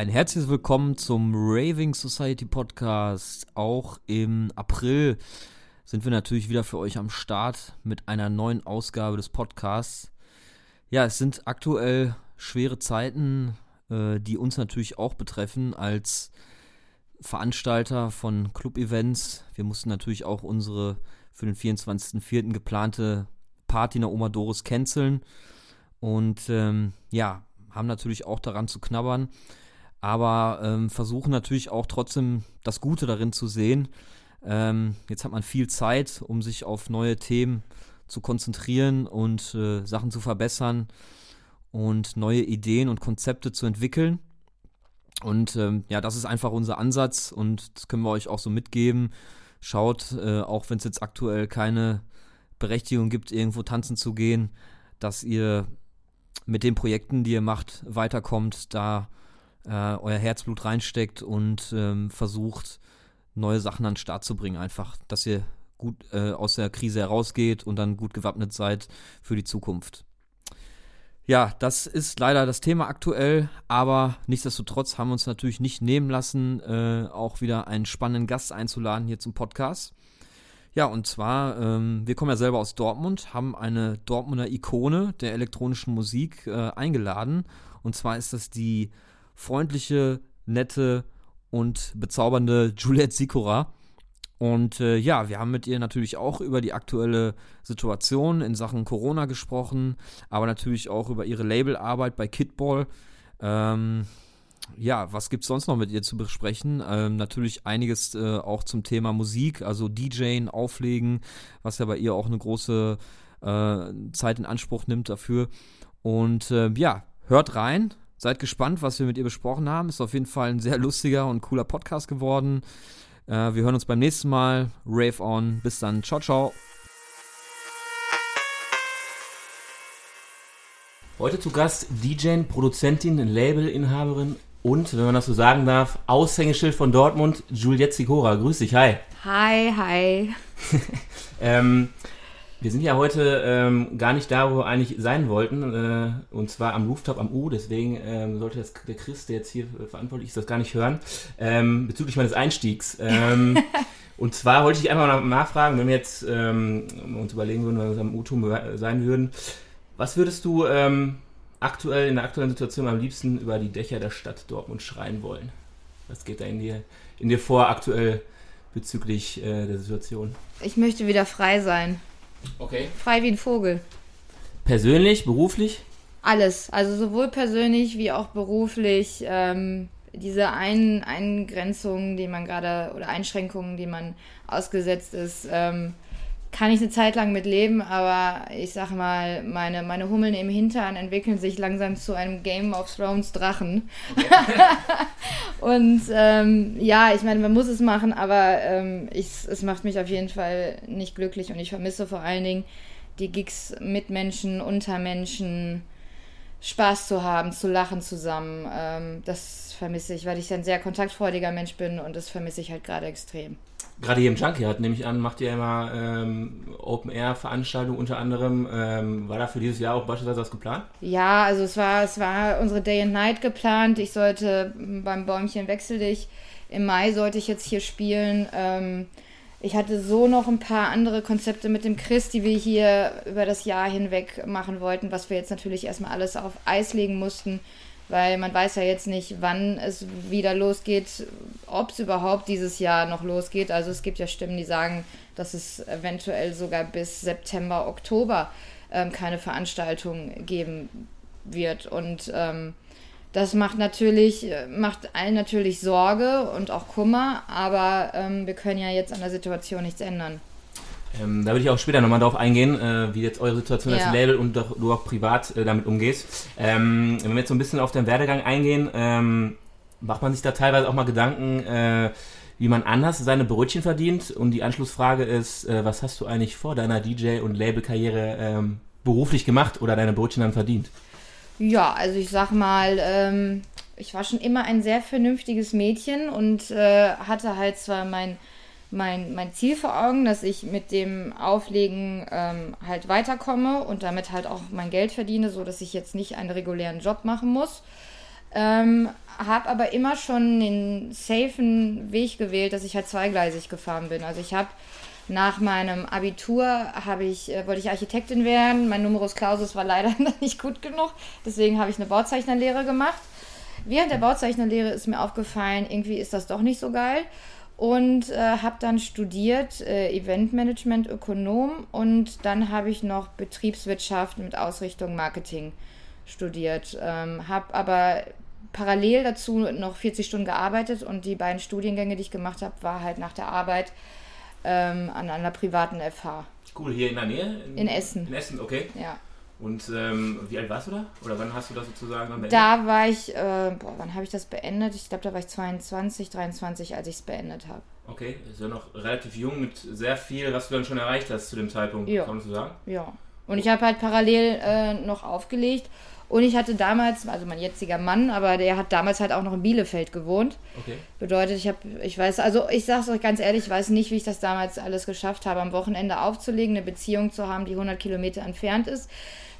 ein herzliches Willkommen zum Raving Society Podcast. Auch im April sind wir natürlich wieder für euch am Start mit einer neuen Ausgabe des Podcasts. Ja, es sind aktuell schwere Zeiten, äh, die uns natürlich auch betreffen als Veranstalter von Club-Events. Wir mussten natürlich auch unsere für den 24.04. geplante Party nach Oma Doris canceln. Und ähm, ja, haben natürlich auch daran zu knabbern, aber ähm, versuchen natürlich auch trotzdem das Gute darin zu sehen. Ähm, jetzt hat man viel Zeit, um sich auf neue Themen zu konzentrieren und äh, Sachen zu verbessern und neue Ideen und Konzepte zu entwickeln. Und ähm, ja, das ist einfach unser Ansatz und das können wir euch auch so mitgeben. Schaut, äh, auch wenn es jetzt aktuell keine Berechtigung gibt, irgendwo tanzen zu gehen, dass ihr mit den Projekten, die ihr macht, weiterkommt, da äh, euer Herzblut reinsteckt und ähm, versucht, neue Sachen an den Start zu bringen. Einfach, dass ihr gut äh, aus der Krise herausgeht und dann gut gewappnet seid für die Zukunft. Ja, das ist leider das Thema aktuell, aber nichtsdestotrotz haben wir uns natürlich nicht nehmen lassen, äh, auch wieder einen spannenden Gast einzuladen hier zum Podcast. Ja, und zwar, ähm, wir kommen ja selber aus Dortmund, haben eine Dortmunder Ikone der elektronischen Musik äh, eingeladen. Und zwar ist das die freundliche, nette und bezaubernde Juliette Sikora. Und äh, ja, wir haben mit ihr natürlich auch über die aktuelle Situation in Sachen Corona gesprochen, aber natürlich auch über ihre Labelarbeit bei Kidball. Ähm, ja, was gibt es sonst noch mit ihr zu besprechen? Ähm, natürlich einiges äh, auch zum Thema Musik, also DJing, Auflegen, was ja bei ihr auch eine große äh, Zeit in Anspruch nimmt dafür. Und äh, ja, hört rein, seid gespannt, was wir mit ihr besprochen haben. Ist auf jeden Fall ein sehr lustiger und cooler Podcast geworden. Äh, wir hören uns beim nächsten Mal. Rave on. Bis dann. Ciao, ciao. Heute zu Gast DJ, Produzentin, Labelinhaberin und, wenn man das so sagen darf, Aushängeschild von Dortmund, Juliette Sikora. Grüß dich, hi. Hi, hi. ähm, wir sind ja heute ähm, gar nicht da, wo wir eigentlich sein wollten, äh, und zwar am Rooftop am U, deswegen ähm, sollte das, der Chris, der jetzt hier verantwortlich ist, das gar nicht hören, ähm, bezüglich meines Einstiegs. Ähm, und zwar wollte ich einfach mal nachfragen, wenn wir jetzt ähm, uns überlegen würden, wenn wir am U-Turm sein würden, was würdest du ähm, aktuell, in der aktuellen Situation am liebsten über die Dächer der Stadt Dortmund schreien wollen? Was geht da in dir, in dir vor aktuell bezüglich äh, der Situation? Ich möchte wieder frei sein. Okay. Frei wie ein Vogel. Persönlich, beruflich? Alles. Also sowohl persönlich wie auch beruflich. Ähm, diese Ein Eingrenzungen, die man gerade, oder Einschränkungen, die man ausgesetzt ist, ähm, kann ich eine Zeit lang mit leben, aber ich sag mal, meine, meine Hummeln im Hintern entwickeln sich langsam zu einem Game of Thrones Drachen. Und ähm, ja, ich meine, man muss es machen, aber ähm, ich, es macht mich auf jeden Fall nicht glücklich und ich vermisse vor allen Dingen die Gigs mit Menschen, unter Menschen, Spaß zu haben, zu lachen zusammen. Ähm, das vermisse ich, weil ich ein sehr kontaktfreudiger Mensch bin und das vermisse ich halt gerade extrem. Gerade hier im Junkyard, nehme ich an, macht ihr immer ähm, Open-Air-Veranstaltungen unter anderem. Ähm, war da für dieses Jahr auch beispielsweise was geplant? Ja, also es war, es war unsere Day and Night geplant. Ich sollte beim Bäumchen Wechsel dich im Mai sollte ich jetzt hier spielen. Ähm, ich hatte so noch ein paar andere Konzepte mit dem Chris, die wir hier über das Jahr hinweg machen wollten, was wir jetzt natürlich erstmal alles auf Eis legen mussten weil man weiß ja jetzt nicht, wann es wieder losgeht, ob es überhaupt dieses Jahr noch losgeht. Also es gibt ja Stimmen, die sagen, dass es eventuell sogar bis September, Oktober ähm, keine Veranstaltung geben wird. Und ähm, das macht natürlich, macht allen natürlich Sorge und auch Kummer, aber ähm, wir können ja jetzt an der Situation nichts ändern. Ähm, da würde ich auch später nochmal darauf eingehen, äh, wie jetzt eure Situation ja. als Label und doch, du auch privat äh, damit umgehst. Ähm, wenn wir jetzt so ein bisschen auf den Werdegang eingehen, ähm, macht man sich da teilweise auch mal Gedanken, äh, wie man anders seine Brötchen verdient. Und die Anschlussfrage ist, äh, was hast du eigentlich vor deiner DJ- und Labelkarriere ähm, beruflich gemacht oder deine Brötchen dann verdient? Ja, also ich sag mal, ähm, ich war schon immer ein sehr vernünftiges Mädchen und äh, hatte halt zwar mein mein, mein Ziel vor Augen, dass ich mit dem Auflegen ähm, halt weiterkomme und damit halt auch mein Geld verdiene, so dass ich jetzt nicht einen regulären Job machen muss. Ähm, habe aber immer schon den safen Weg gewählt, dass ich halt zweigleisig gefahren bin. Also ich habe nach meinem Abitur habe ich, äh, wollte ich Architektin werden. Mein Numerus Clausus war leider nicht gut genug. Deswegen habe ich eine Bauzeichnerlehre gemacht. Während der Bauzeichnerlehre ist mir aufgefallen, irgendwie ist das doch nicht so geil. Und äh, habe dann studiert, äh, Eventmanagement, Ökonom. Und dann habe ich noch Betriebswirtschaft mit Ausrichtung Marketing studiert. Ähm, habe aber parallel dazu noch 40 Stunden gearbeitet und die beiden Studiengänge, die ich gemacht habe, war halt nach der Arbeit ähm, an einer privaten FH. Cool, hier in der Nähe? In, in Essen. In Essen, okay. Ja. Und ähm, wie alt warst du da? Oder wann hast du das sozusagen dann beendet? Da war ich, äh, boah, wann habe ich das beendet? Ich glaube, da war ich 22, 23, als ich es beendet habe. Okay, ist ja noch relativ jung mit sehr viel, was du dann schon erreicht hast zu dem Zeitpunkt, ja. kann man so sagen? Ja. Und ich habe halt parallel äh, noch aufgelegt und ich hatte damals, also mein jetziger Mann, aber der hat damals halt auch noch in Bielefeld gewohnt. Okay. Bedeutet, ich habe, ich weiß, also ich sage es euch ganz ehrlich, ich weiß nicht, wie ich das damals alles geschafft habe, am Wochenende aufzulegen, eine Beziehung zu haben, die 100 Kilometer entfernt ist,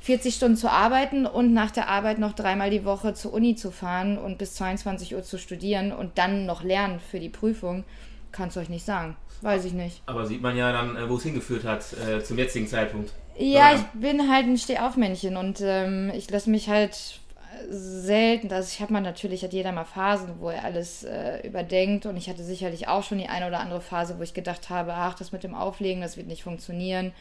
40 Stunden zu arbeiten und nach der Arbeit noch dreimal die Woche zur Uni zu fahren und bis 22 Uhr zu studieren und dann noch lernen für die Prüfung. Kann es euch nicht sagen. Weiß ich nicht. Aber sieht man ja dann, äh, wo es hingeführt hat, äh, zum jetzigen Zeitpunkt. Ja, ich bin halt ein Stehaufmännchen und ähm, ich lasse mich halt selten, also ich habe mal natürlich, hat jeder mal Phasen, wo er alles äh, überdenkt und ich hatte sicherlich auch schon die eine oder andere Phase, wo ich gedacht habe, ach, das mit dem Auflegen, das wird nicht funktionieren.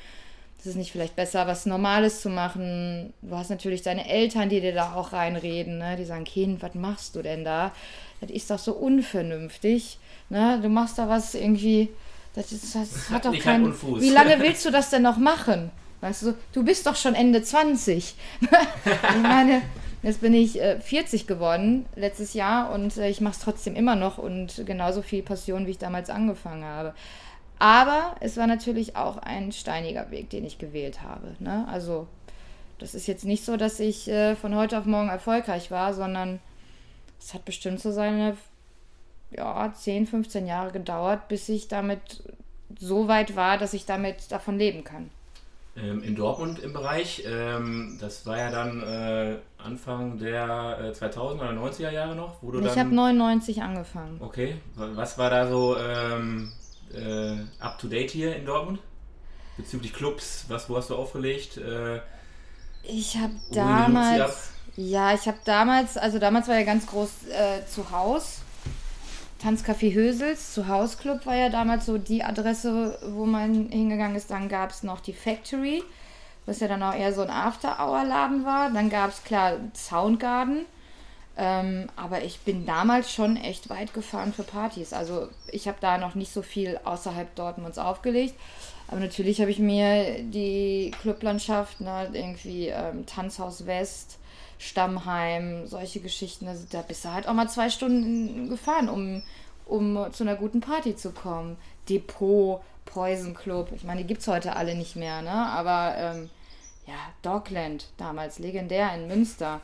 Das ist nicht vielleicht besser, was Normales zu machen. Du hast natürlich deine Eltern, die dir da auch reinreden, ne? die sagen, Kind, was machst du denn da? Das ist doch so unvernünftig. Ne? Du machst da was irgendwie, das, ist, das hat doch keinen... Wie lange willst du das denn noch machen? Weißt du, du bist doch schon Ende 20. ich meine, jetzt bin ich äh, 40 geworden letztes Jahr und äh, ich mache es trotzdem immer noch und genauso viel Passion, wie ich damals angefangen habe. Aber es war natürlich auch ein steiniger Weg, den ich gewählt habe. Ne? Also das ist jetzt nicht so, dass ich äh, von heute auf morgen erfolgreich war, sondern es hat bestimmt so seine ja, 10, 15 Jahre gedauert, bis ich damit so weit war, dass ich damit davon leben kann ähm, in Dortmund im Bereich. Ähm, das war ja dann äh, Anfang der äh, 2000er oder 90er Jahre noch. Wo du ich habe 99 angefangen. Okay, was war da so ähm, äh, up to date hier in Dortmund? Bezüglich Clubs, was, wo hast du aufgelegt? Äh, ich habe damals, ja, ich habe damals, also damals war ja ganz groß äh, zu Haus Tanzcafé Hösels zu Hausclub war ja damals so die Adresse, wo man hingegangen ist. Dann gab es noch die Factory, was ja dann auch eher so ein After-Hour-Laden war. Dann gab es klar Soundgarden. Ähm, aber ich bin damals schon echt weit gefahren für Partys. Also ich habe da noch nicht so viel außerhalb Dortmunds aufgelegt. Aber natürlich habe ich mir die Clublandschaft, ne, irgendwie ähm, Tanzhaus West, Stammheim, solche Geschichten. Also da bist du halt auch mal zwei Stunden gefahren, um, um zu einer guten Party zu kommen. Depot, Poison Club, ich meine, die gibt es heute alle nicht mehr, ne? Aber ähm, ja, Dogland damals, legendär in Münster.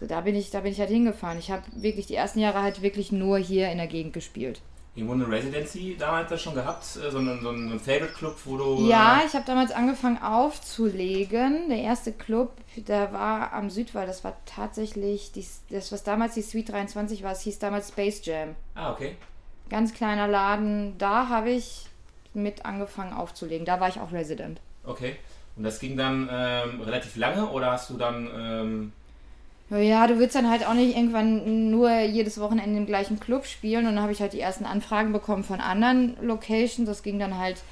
So, da bin ich, da bin ich halt hingefahren. Ich habe wirklich die ersten Jahre halt wirklich nur hier in der Gegend gespielt irgendwo eine Residency damals das schon gehabt? Äh, so einen, so einen Favorite Club, wo du. Ja, äh, ich habe damals angefangen aufzulegen. Der erste Club, der war am Südwall. Das war tatsächlich die, das, was damals die Suite 23 war. Es hieß damals Space Jam. Ah, okay. Ganz kleiner Laden. Da habe ich mit angefangen aufzulegen. Da war ich auch Resident. Okay. Und das ging dann ähm, relativ lange oder hast du dann. Ähm ja, du willst dann halt auch nicht irgendwann nur jedes Wochenende im gleichen Club spielen. Und dann habe ich halt die ersten Anfragen bekommen von anderen Locations. Das ging dann halt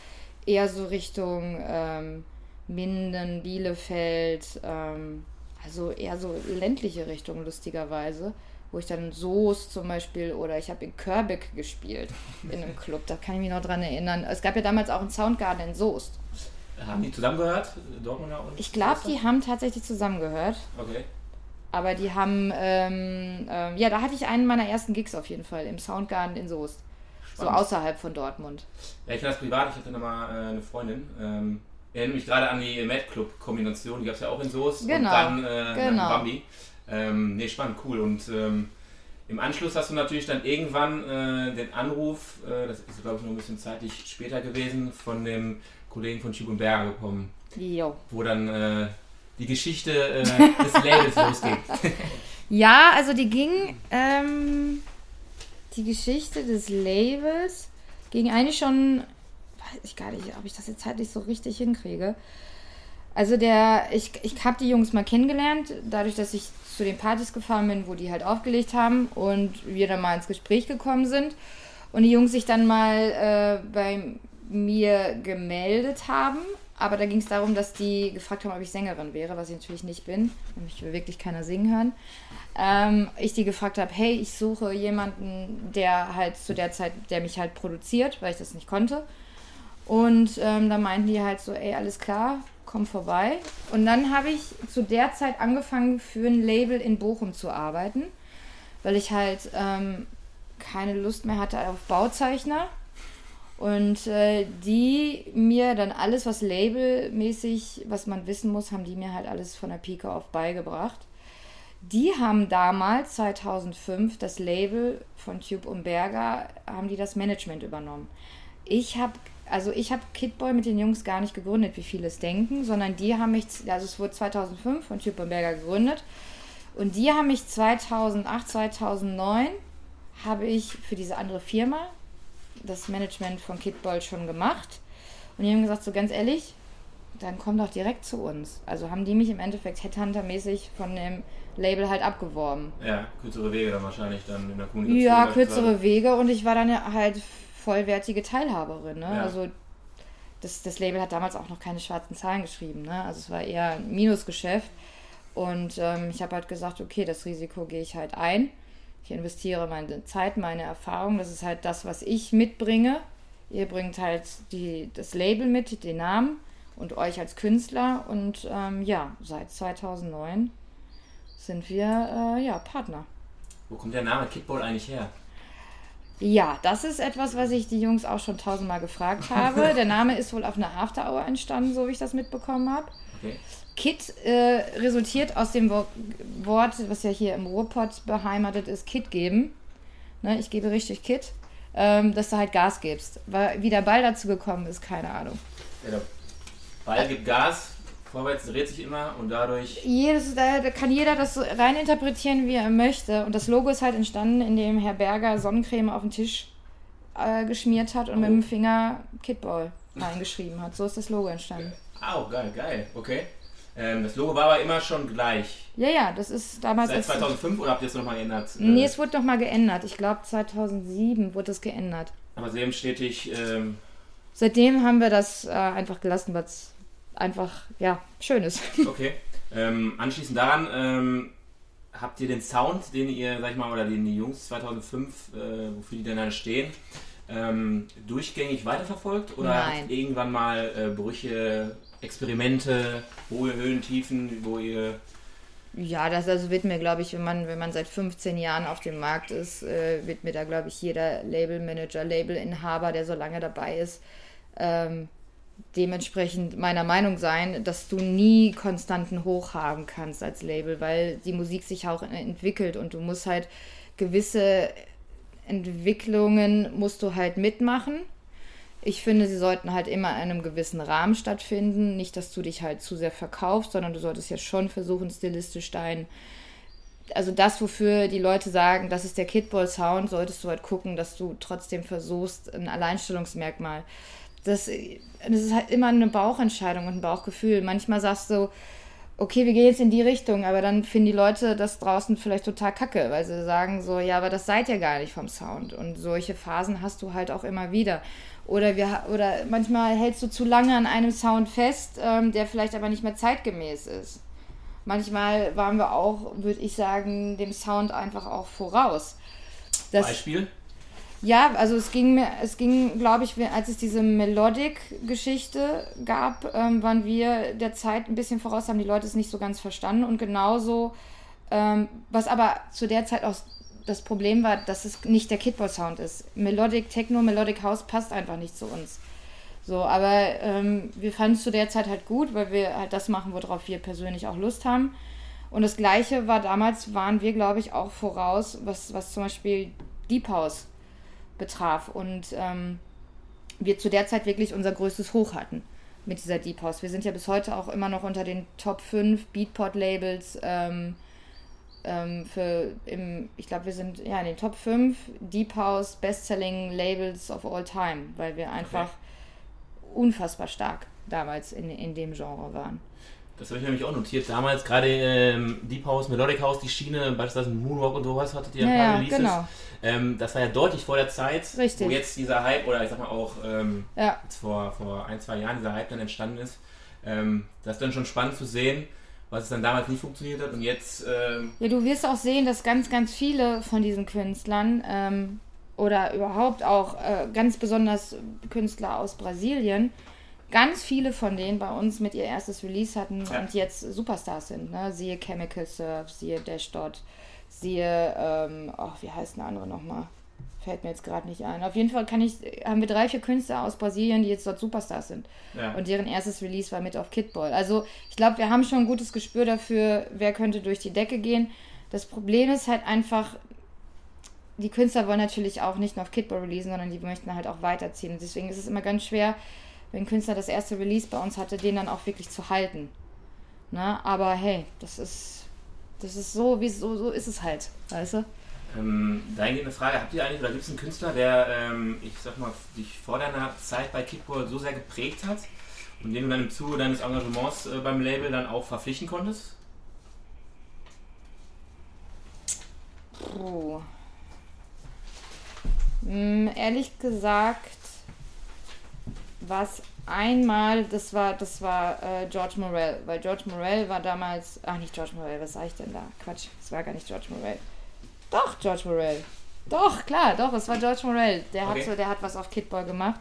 eher so Richtung ähm, Minden, Bielefeld, ähm, also eher so ländliche Richtung, lustigerweise. Wo ich dann Soest zum Beispiel oder ich habe in Körbeck gespielt in einem Club. Da kann ich mich noch dran erinnern. Es gab ja damals auch einen Soundgarden in Soest. Haben die zusammengehört, Dortmunder und Ich glaube, die haben tatsächlich zusammengehört. Okay. Aber die haben, ähm, ähm, ja, da hatte ich einen meiner ersten Gigs auf jeden Fall im Soundgarden in Soest. Spannend. So außerhalb von Dortmund. Ja, ich kenne das privat, ich hatte nochmal äh, eine Freundin. Ähm, ich erinnere mich gerade an die Mad Club-Kombination, die gab es ja auch in Soest genau. und dann äh, genau. Bambi. Ähm, nee, spannend, cool. Und ähm, im Anschluss hast du natürlich dann irgendwann äh, den Anruf, äh, das ist glaube ich noch ein bisschen zeitlich später gewesen, von dem Kollegen von Chib und Berger bekommen. Jo. Wo dann äh, die Geschichte äh, des Labels losgeht. Ja, also die ging, ähm, die Geschichte des Labels ging eigentlich schon, weiß ich gar nicht, ob ich das jetzt zeitlich so richtig hinkriege. Also der, ich, ich habe die Jungs mal kennengelernt, dadurch, dass ich zu den Partys gefahren bin, wo die halt aufgelegt haben und wir dann mal ins Gespräch gekommen sind und die Jungs sich dann mal äh, bei mir gemeldet haben. Aber da ging es darum, dass die gefragt haben, ob ich Sängerin wäre, was ich natürlich nicht bin. Ich will wirklich keiner singen hören. Ähm, ich die gefragt habe, hey, ich suche jemanden, der halt zu der Zeit, der mich halt produziert, weil ich das nicht konnte. Und ähm, da meinten die halt so, ey, alles klar, komm vorbei. Und dann habe ich zu der Zeit angefangen, für ein Label in Bochum zu arbeiten, weil ich halt ähm, keine Lust mehr hatte auf Bauzeichner. Und äh, die mir dann alles, was labelmäßig, was man wissen muss, haben die mir halt alles von der Pike auf beigebracht. Die haben damals, 2005, das Label von Tube Umberger, haben die das Management übernommen. Ich habe also ich habe Kidboy mit den Jungs gar nicht gegründet, wie viele es denken, sondern die haben mich, also es wurde 2005 von Typ Berger gegründet und die haben mich 2008, 2009 habe ich für diese andere Firma das Management von Kidboy schon gemacht und die haben gesagt, so ganz ehrlich, dann komm doch direkt zu uns. Also haben die mich im Endeffekt Headhunter-mäßig von dem Label halt abgeworben. Ja, kürzere Wege dann wahrscheinlich dann in der Kommunikation. Ja, kürzere Wege und ich war dann halt vollwertige Teilhaberin. Ne? Ja. Also das, das Label hat damals auch noch keine schwarzen Zahlen geschrieben. Ne? Also es war eher ein Minusgeschäft. Und ähm, ich habe halt gesagt, okay, das Risiko gehe ich halt ein. Ich investiere meine Zeit, meine Erfahrung. Das ist halt das, was ich mitbringe. Ihr bringt halt die, das Label mit, den Namen und euch als Künstler. Und ähm, ja, seit 2009 sind wir äh, ja Partner. Wo kommt der Name Kidball eigentlich her? Ja, das ist etwas, was ich die Jungs auch schon tausendmal gefragt habe. Der Name ist wohl auf einer After Hour entstanden, so wie ich das mitbekommen habe. Okay. Kit äh, resultiert aus dem Wort, was ja hier im Ruhrpott beheimatet ist, Kit geben. Ne, ich gebe richtig Kit, ähm, dass du halt Gas gibst. Wie der Ball dazu gekommen ist, keine Ahnung. Ja, der Ball gibt Gas, Vorwärts dreht sich immer und dadurch. Jedes, da, kann jeder das so reininterpretieren, wie er möchte. Und das Logo ist halt entstanden, indem Herr Berger Sonnencreme auf den Tisch äh, geschmiert hat und oh. mit dem Finger Kidball reingeschrieben hat. So ist das Logo entstanden. Au, oh, geil, geil. Okay. Ähm, das Logo war aber immer schon gleich. Ja, ja, das ist damals. Seit 2005 oder habt ihr es nochmal geändert? Nee, es wurde nochmal geändert. Ich glaube 2007 wurde es geändert. Aber seitdem stetig. Ähm Seitdem haben wir das äh, einfach gelassen, weil es einfach, ja, schön ist. Okay. Ähm, anschließend daran, ähm, habt ihr den Sound, den ihr, sag ich mal, oder den die Jungs 2005, äh, wofür die denn alle stehen, ähm, durchgängig weiterverfolgt? Oder Nein. habt ihr irgendwann mal äh, Brüche, Experimente, hohe Höhen, Tiefen, wo ihr ja, das also wird mir, glaube ich, wenn man, wenn man seit 15 Jahren auf dem Markt ist, äh, wird mir da, glaube ich, jeder Labelmanager, Labelinhaber, der so lange dabei ist, ähm, dementsprechend meiner Meinung sein, dass du nie konstanten Hoch haben kannst als Label, weil die Musik sich auch entwickelt und du musst halt gewisse Entwicklungen musst du halt mitmachen. Ich finde, sie sollten halt immer in einem gewissen Rahmen stattfinden. Nicht, dass du dich halt zu sehr verkaufst, sondern du solltest ja schon versuchen, stilistisch dein. Also das, wofür die Leute sagen, das ist der Kidball-Sound, solltest du halt gucken, dass du trotzdem versuchst, ein Alleinstellungsmerkmal das, das ist halt immer eine Bauchentscheidung und ein Bauchgefühl. Manchmal sagst du, okay, wir gehen jetzt in die Richtung, aber dann finden die Leute das draußen vielleicht total kacke, weil sie sagen so, ja, aber das seid ihr gar nicht vom Sound. Und solche Phasen hast du halt auch immer wieder. Oder, wir, oder manchmal hältst du zu lange an einem Sound fest, ähm, der vielleicht aber nicht mehr zeitgemäß ist. Manchmal waren wir auch, würde ich sagen, dem Sound einfach auch voraus. Das, Beispiel? Ja, also es ging mir, es ging, glaube ich, als es diese Melodic-Geschichte gab, ähm, waren wir der Zeit ein bisschen voraus, haben die Leute es nicht so ganz verstanden. Und genauso, ähm, was aber zu der Zeit auch das Problem war, dass es nicht der Kidball-Sound ist. Melodic Techno, Melodic House passt einfach nicht zu uns. So, aber ähm, wir fanden es zu der Zeit halt gut, weil wir halt das machen, worauf wir persönlich auch Lust haben. Und das Gleiche war damals, waren wir, glaube ich, auch voraus, was, was zum Beispiel Deep House betraf. Und ähm, wir zu der Zeit wirklich unser größtes Hoch hatten mit dieser Deep House. Wir sind ja bis heute auch immer noch unter den Top 5 Beatport-Labels ähm, ähm, für im, ich glaube, wir sind ja in den Top 5 Deep House Bestselling Labels of all time, weil wir einfach okay. unfassbar stark damals in, in dem Genre waren. Das habe ich nämlich auch notiert. Damals gerade ähm, Deep House, Melodic House, die Schiene, beispielsweise Moonwalk und sowas, hattet ihr ein ja, paar Releases. Genau. Ähm, das war ja deutlich vor der Zeit, Richtig. wo jetzt dieser Hype, oder ich sag mal auch ähm, ja. vor, vor ein, zwei Jahren dieser Hype dann entstanden ist. Ähm, das ist dann schon spannend zu sehen, was es dann damals nicht funktioniert hat und jetzt. Ähm ja, du wirst auch sehen, dass ganz, ganz viele von diesen Künstlern ähm, oder überhaupt auch äh, ganz besonders Künstler aus Brasilien ganz viele von denen bei uns mit ihr erstes Release hatten ja. und jetzt Superstars sind. Ne? Siehe Chemical Surf, siehe Dash Dot, siehe, ähm, oh, wie heißt eine andere nochmal? Fällt mir jetzt gerade nicht ein. Auf jeden Fall kann ich, haben wir drei, vier Künstler aus Brasilien, die jetzt dort Superstars sind. Ja. Und deren erstes Release war mit auf Kidball. Also ich glaube, wir haben schon ein gutes Gespür dafür, wer könnte durch die Decke gehen. Das Problem ist halt einfach, die Künstler wollen natürlich auch nicht nur auf Kidball releasen, sondern die möchten halt auch weiterziehen. deswegen ist es immer ganz schwer, wenn ein Künstler das erste Release bei uns hatte, den dann auch wirklich zu halten. Na, aber hey, das ist, das ist so, wie so, so ist es halt, weißt du? Ähm, dahingehend eine Frage, habt ihr eigentlich, oder gibt es einen Künstler, der, ähm, ich sag mal, dich vor deiner Zeit bei Kickball so sehr geprägt hat und den du dann im Zuge deines Engagements äh, beim Label dann auch verpflichten konntest? Puh. Hm, ehrlich gesagt was einmal, das war, das war äh, George Morell, weil George Morell war damals, ach nicht George Morell, was sag ich denn da? Quatsch, es war gar nicht George Morell. Doch, George Morell. Doch, klar, doch, es war George Morell. Der, okay. hat, so, der hat was auf Kidball gemacht.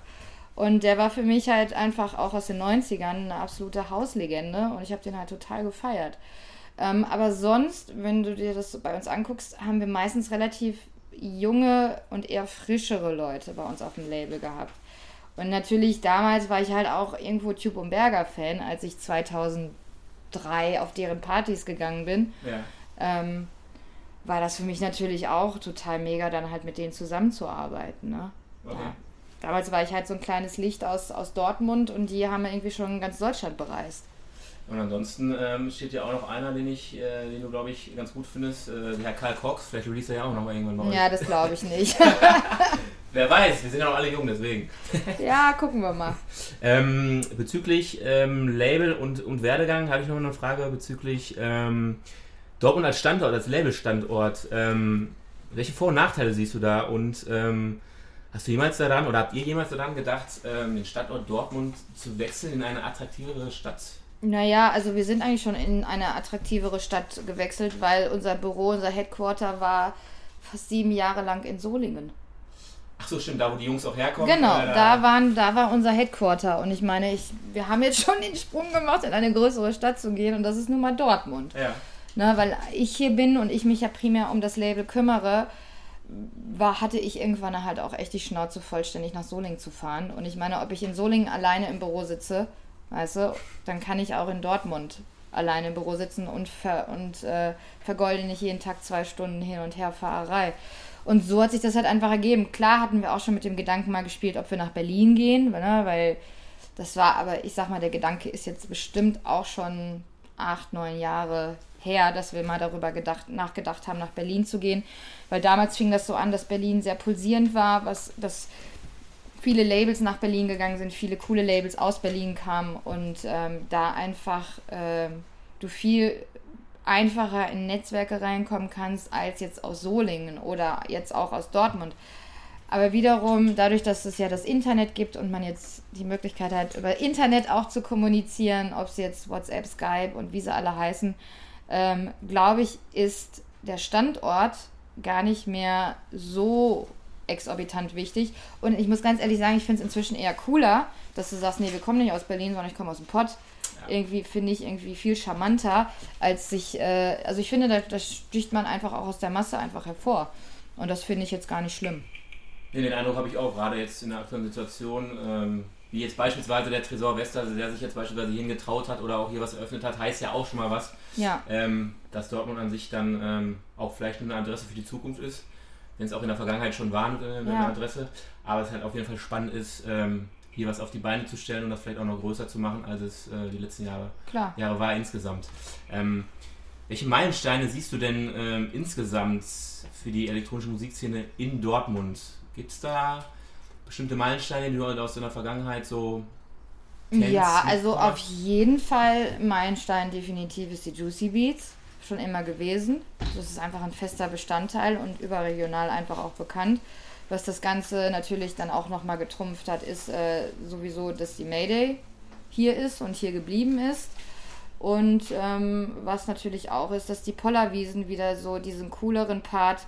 Und der war für mich halt einfach auch aus den 90ern eine absolute Hauslegende und ich habe den halt total gefeiert. Ähm, aber sonst, wenn du dir das bei uns anguckst, haben wir meistens relativ junge und eher frischere Leute bei uns auf dem Label gehabt. Und natürlich, damals war ich halt auch irgendwo Tube und Berger Fan, als ich 2003 auf deren Partys gegangen bin. Ja. Ähm, war das für mich natürlich auch total mega, dann halt mit denen zusammenzuarbeiten. Ne? Okay. Ja. Damals war ich halt so ein kleines Licht aus, aus Dortmund und die haben irgendwie schon ganz Deutschland bereist. Und ansonsten ähm, steht ja auch noch einer, den ich, äh, den du glaube ich ganz gut findest, äh, Herr Karl Cox. Vielleicht release er ja auch noch mal irgendwann bei Ja, das glaube ich nicht. Wer weiß, wir sind ja noch alle jung, deswegen. ja, gucken wir mal. ähm, bezüglich ähm, Label und, und Werdegang habe ich noch eine Frage bezüglich ähm, Dortmund als Standort, als Labelstandort. Ähm, welche Vor- und Nachteile siehst du da und ähm, Hast du jemals daran oder habt ihr jemals daran gedacht, ähm, den Standort Dortmund zu wechseln in eine attraktivere Stadt? Naja, also wir sind eigentlich schon in eine attraktivere Stadt gewechselt, weil unser Büro, unser Headquarter war fast sieben Jahre lang in Solingen. Ach so, stimmt, da wo die Jungs auch herkommen. Genau, äh, da, waren, da war unser Headquarter. Und ich meine, ich, wir haben jetzt schon den Sprung gemacht, in eine größere Stadt zu gehen. Und das ist nun mal Dortmund. Ja. Na, weil ich hier bin und ich mich ja primär um das Label kümmere, war, hatte ich irgendwann halt auch echt die Schnauze vollständig nach Solingen zu fahren. Und ich meine, ob ich in Solingen alleine im Büro sitze Weißt du, dann kann ich auch in Dortmund alleine im Büro sitzen und, ver und äh, vergolde nicht jeden Tag zwei Stunden hin und her Fahrerei. Und so hat sich das halt einfach ergeben. Klar hatten wir auch schon mit dem Gedanken mal gespielt, ob wir nach Berlin gehen, ne? weil das war, aber ich sag mal, der Gedanke ist jetzt bestimmt auch schon acht, neun Jahre her, dass wir mal darüber gedacht, nachgedacht haben, nach Berlin zu gehen. Weil damals fing das so an, dass Berlin sehr pulsierend war, was das viele Labels nach Berlin gegangen sind, viele coole Labels aus Berlin kamen und ähm, da einfach äh, du viel einfacher in Netzwerke reinkommen kannst als jetzt aus Solingen oder jetzt auch aus Dortmund. Aber wiederum, dadurch, dass es ja das Internet gibt und man jetzt die Möglichkeit hat, über Internet auch zu kommunizieren, ob es jetzt WhatsApp, Skype und wie sie alle heißen, ähm, glaube ich, ist der Standort gar nicht mehr so exorbitant wichtig. Und ich muss ganz ehrlich sagen, ich finde es inzwischen eher cooler, dass du sagst, nee, wir kommen nicht aus Berlin, sondern ich komme aus dem Pott. Ja. Irgendwie finde ich irgendwie viel charmanter, als sich, äh, also ich finde, da, da sticht man einfach auch aus der Masse einfach hervor. Und das finde ich jetzt gar nicht schlimm. Nee, den Eindruck habe ich auch, gerade jetzt in der aktuellen Situation, ähm, wie jetzt beispielsweise der Tresor Wester, der sich jetzt beispielsweise hierhin getraut hat oder auch hier was eröffnet hat, heißt ja auch schon mal was. Ja. Ähm, dass Dortmund an sich dann ähm, auch vielleicht eine Adresse für die Zukunft ist wenn es auch in der Vergangenheit schon war äh, mit ja. Adresse. Aber es halt auf jeden Fall spannend ist, ähm, hier was auf die Beine zu stellen und das vielleicht auch noch größer zu machen, als es äh, die letzten Jahre, Jahre war insgesamt. Ähm, Welche Meilensteine siehst du denn ähm, insgesamt für die elektronische Musikszene in Dortmund? Gibt es da bestimmte Meilensteine, die du aus deiner Vergangenheit so kennst? Ja, also auf jeden Fall Meilenstein definitiv ist die Juicy Beats. Schon immer gewesen. Das ist einfach ein fester Bestandteil und überregional einfach auch bekannt. Was das Ganze natürlich dann auch nochmal getrumpft hat, ist äh, sowieso, dass die Mayday hier ist und hier geblieben ist. Und ähm, was natürlich auch ist, dass die Pollerwiesen wieder so diesen cooleren Part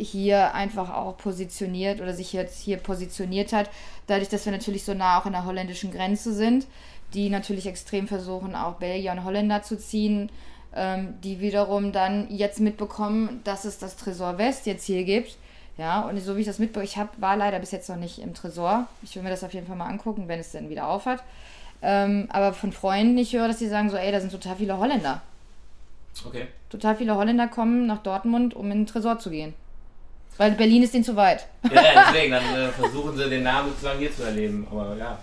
hier einfach auch positioniert oder sich jetzt hier positioniert hat. Dadurch, dass wir natürlich so nah auch an der holländischen Grenze sind, die natürlich extrem versuchen, auch Belgier und Holländer zu ziehen, ähm, die wiederum dann jetzt mitbekommen, dass es das Tresor West jetzt hier gibt. Ja, und so wie ich das mitbekomme, ich hab, war leider bis jetzt noch nicht im Tresor. Ich will mir das auf jeden Fall mal angucken, wenn es denn wieder aufhat. Ähm, aber von Freunden, ich höre, dass die sagen so, ey, da sind total viele Holländer. Okay. Total viele Holländer kommen nach Dortmund, um in den Tresor zu gehen. Weil Berlin ist denen zu weit. Ja, deswegen, dann äh, versuchen sie den Namen sozusagen hier zu erleben. Aber ja,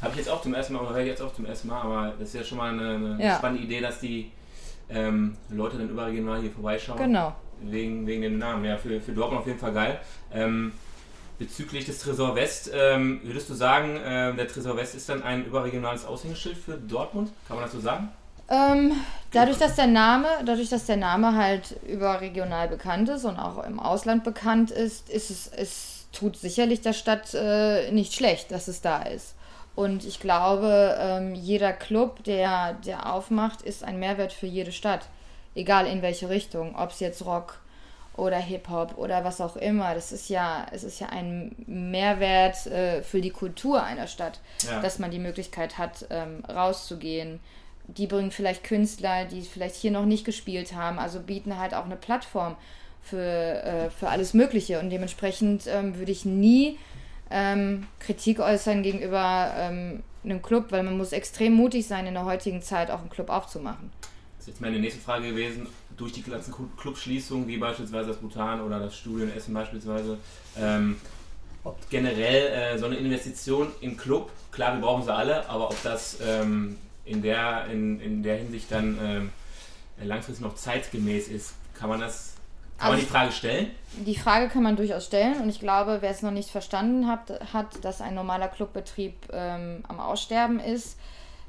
habe ich jetzt auch zum ersten Mal, oder höre ich jetzt auch zum ersten Mal, aber das ist ja schon mal eine, eine ja. spannende Idee, dass die ähm, Leute dann überregional hier vorbeischauen. Genau. Wegen, wegen dem Namen. Ja, für, für Dortmund auf jeden Fall geil. Ähm, bezüglich des Tresor West, ähm, würdest du sagen, äh, der Tresor West ist dann ein überregionales Aushängeschild für Dortmund? Kann man das so sagen? Ähm, dadurch, dass der Name, dadurch, dass der Name halt überregional bekannt ist und auch im Ausland bekannt ist, ist es, es tut sicherlich der Stadt äh, nicht schlecht, dass es da ist. Und ich glaube, ähm, jeder Club, der, der aufmacht, ist ein Mehrwert für jede Stadt. Egal in welche Richtung. Ob es jetzt Rock oder Hip-Hop oder was auch immer. Das ist ja, es ist ja ein Mehrwert äh, für die Kultur einer Stadt, ja. dass man die Möglichkeit hat, ähm, rauszugehen. Die bringen vielleicht Künstler, die vielleicht hier noch nicht gespielt haben, also bieten halt auch eine Plattform für, äh, für alles Mögliche. Und dementsprechend ähm, würde ich nie ähm, Kritik äußern gegenüber ähm, einem Club, weil man muss extrem mutig sein, in der heutigen Zeit auch einen Club aufzumachen. Das ist jetzt meine nächste Frage gewesen. Durch die ganzen Clubschließungen, wie beispielsweise das Bhutan oder das Studio in Essen beispielsweise, ähm, ob generell äh, so eine Investition in Club, klar, wir brauchen sie alle, aber ob das ähm, in, der, in, in der Hinsicht dann ähm, langfristig noch zeitgemäß ist, kann man das kann also man die Frage stellen? Die Frage kann man durchaus stellen und ich glaube, wer es noch nicht verstanden hat, hat dass ein normaler Clubbetrieb ähm, am Aussterben ist,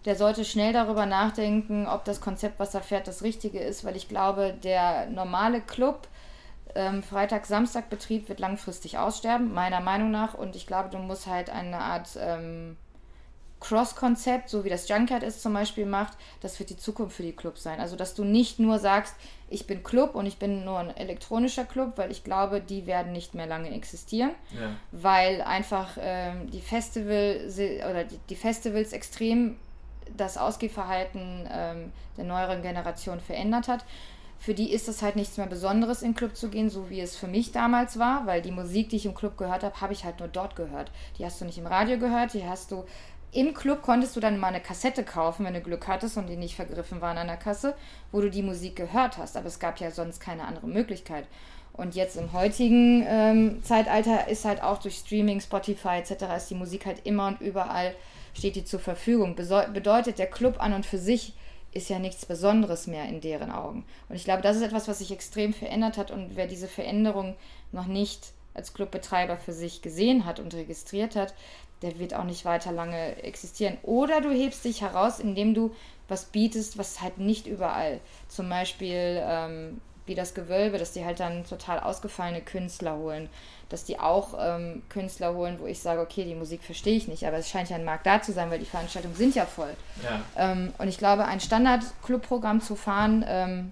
der sollte schnell darüber nachdenken, ob das Konzept, was er fährt, das Richtige ist, weil ich glaube, der normale Club, ähm, Freitag-Samstag-Betrieb wird langfristig aussterben, meiner Meinung nach. Und ich glaube, du musst halt eine Art ähm, Cross-Konzept, so wie das Junkyard es zum Beispiel macht, das wird die Zukunft für die Clubs sein. Also, dass du nicht nur sagst, ich bin Club und ich bin nur ein elektronischer Club, weil ich glaube, die werden nicht mehr lange existieren, ja. weil einfach ähm, die Festival oder die, die, Festivals extrem das Ausgehverhalten ähm, der neueren Generation verändert hat. Für die ist es halt nichts mehr Besonderes, in den Club zu gehen, so wie es für mich damals war, weil die Musik, die ich im Club gehört habe, habe ich halt nur dort gehört. Die hast du nicht im Radio gehört, die hast du im Club konntest du dann mal eine Kassette kaufen, wenn du Glück hattest und die nicht vergriffen waren an der Kasse, wo du die Musik gehört hast. Aber es gab ja sonst keine andere Möglichkeit. Und jetzt im heutigen ähm, Zeitalter ist halt auch durch Streaming, Spotify etc. ist die Musik halt immer und überall steht die zur Verfügung. Beso bedeutet, der Club an und für sich ist ja nichts Besonderes mehr in deren Augen. Und ich glaube, das ist etwas, was sich extrem verändert hat. Und wer diese Veränderung noch nicht als Clubbetreiber für sich gesehen hat und registriert hat, der wird auch nicht weiter lange existieren. Oder du hebst dich heraus, indem du was bietest, was halt nicht überall. Zum Beispiel ähm, wie das Gewölbe, dass die halt dann total ausgefallene Künstler holen. Dass die auch ähm, Künstler holen, wo ich sage, okay, die Musik verstehe ich nicht, aber es scheint ja ein Markt da zu sein, weil die Veranstaltungen sind ja voll. Ja. Ähm, und ich glaube, ein Standard-Club-Programm zu fahren, ähm,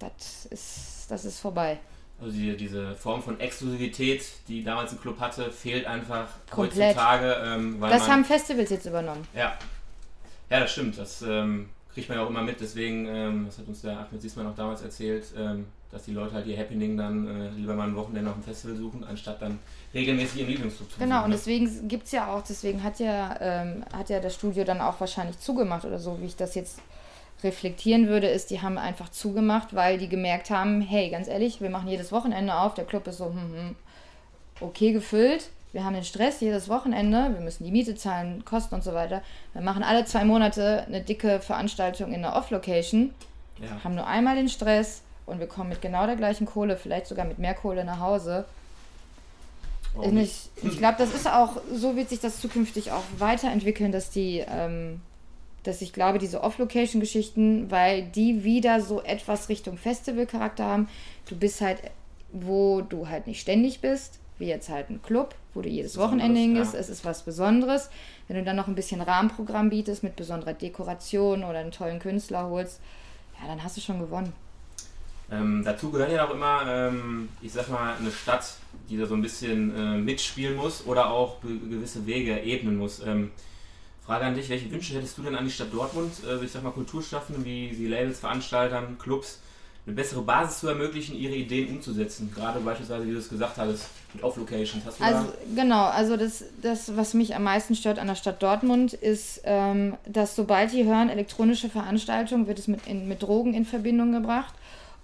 das, ist, das ist vorbei. Also die, diese Form von Exklusivität, die damals ein Club hatte, fehlt einfach Komplett. heutzutage. Ähm, das haben Festivals jetzt übernommen. Ja, ja das stimmt. Das ähm, kriegt man ja auch immer mit. Deswegen, ähm, das hat uns der Ahmed Siesmann auch damals erzählt, ähm, dass die Leute halt ihr Happening dann äh, lieber mal ein Wochenende auf dem Festival suchen, anstatt dann regelmäßig ihren Lieblingsclub zu Genau, suchen, und ne? deswegen gibt es ja auch, deswegen hat ja, ähm, hat ja das Studio dann auch wahrscheinlich zugemacht oder so, wie ich das jetzt reflektieren würde, ist, die haben einfach zugemacht, weil die gemerkt haben, hey, ganz ehrlich, wir machen jedes Wochenende auf, der Club ist so hm, hm, okay gefüllt, wir haben den Stress jedes Wochenende, wir müssen die Miete zahlen, Kosten und so weiter. Wir machen alle zwei Monate eine dicke Veranstaltung in der Off-Location. ja. haben nur einmal den Stress und wir kommen mit genau der gleichen Kohle, vielleicht sogar mit mehr Kohle nach Hause. Ich ich glaube, das ist auch, so wird sich das zukünftig auch weiterentwickeln, dass die, ähm, dass ich glaube, diese Off-Location-Geschichten, weil die wieder so etwas Richtung Festival-Charakter haben, du bist halt, wo du halt nicht ständig bist, wie jetzt halt ein Club, wo du jedes Wochenende hingehst, ja. es ist was Besonderes. Wenn du dann noch ein bisschen Rahmenprogramm bietest mit besonderer Dekoration oder einen tollen Künstler holst, ja, dann hast du schon gewonnen. Ähm, dazu gehört ja auch immer, ähm, ich sag mal, eine Stadt, die da so ein bisschen äh, mitspielen muss oder auch gewisse Wege ebnen muss. Ähm, Frage an dich, welche Wünsche hättest du denn an die Stadt Dortmund, äh, ich sag mal Kulturschaffenden wie die Labels, Veranstaltern, Clubs, eine bessere Basis zu ermöglichen, ihre Ideen umzusetzen? Gerade beispielsweise, wie du es gesagt hattest, mit Off-Locations. also da genau, also das, das, was mich am meisten stört an der Stadt Dortmund, ist, ähm, dass sobald die hören, elektronische Veranstaltungen, wird es mit, in, mit Drogen in Verbindung gebracht.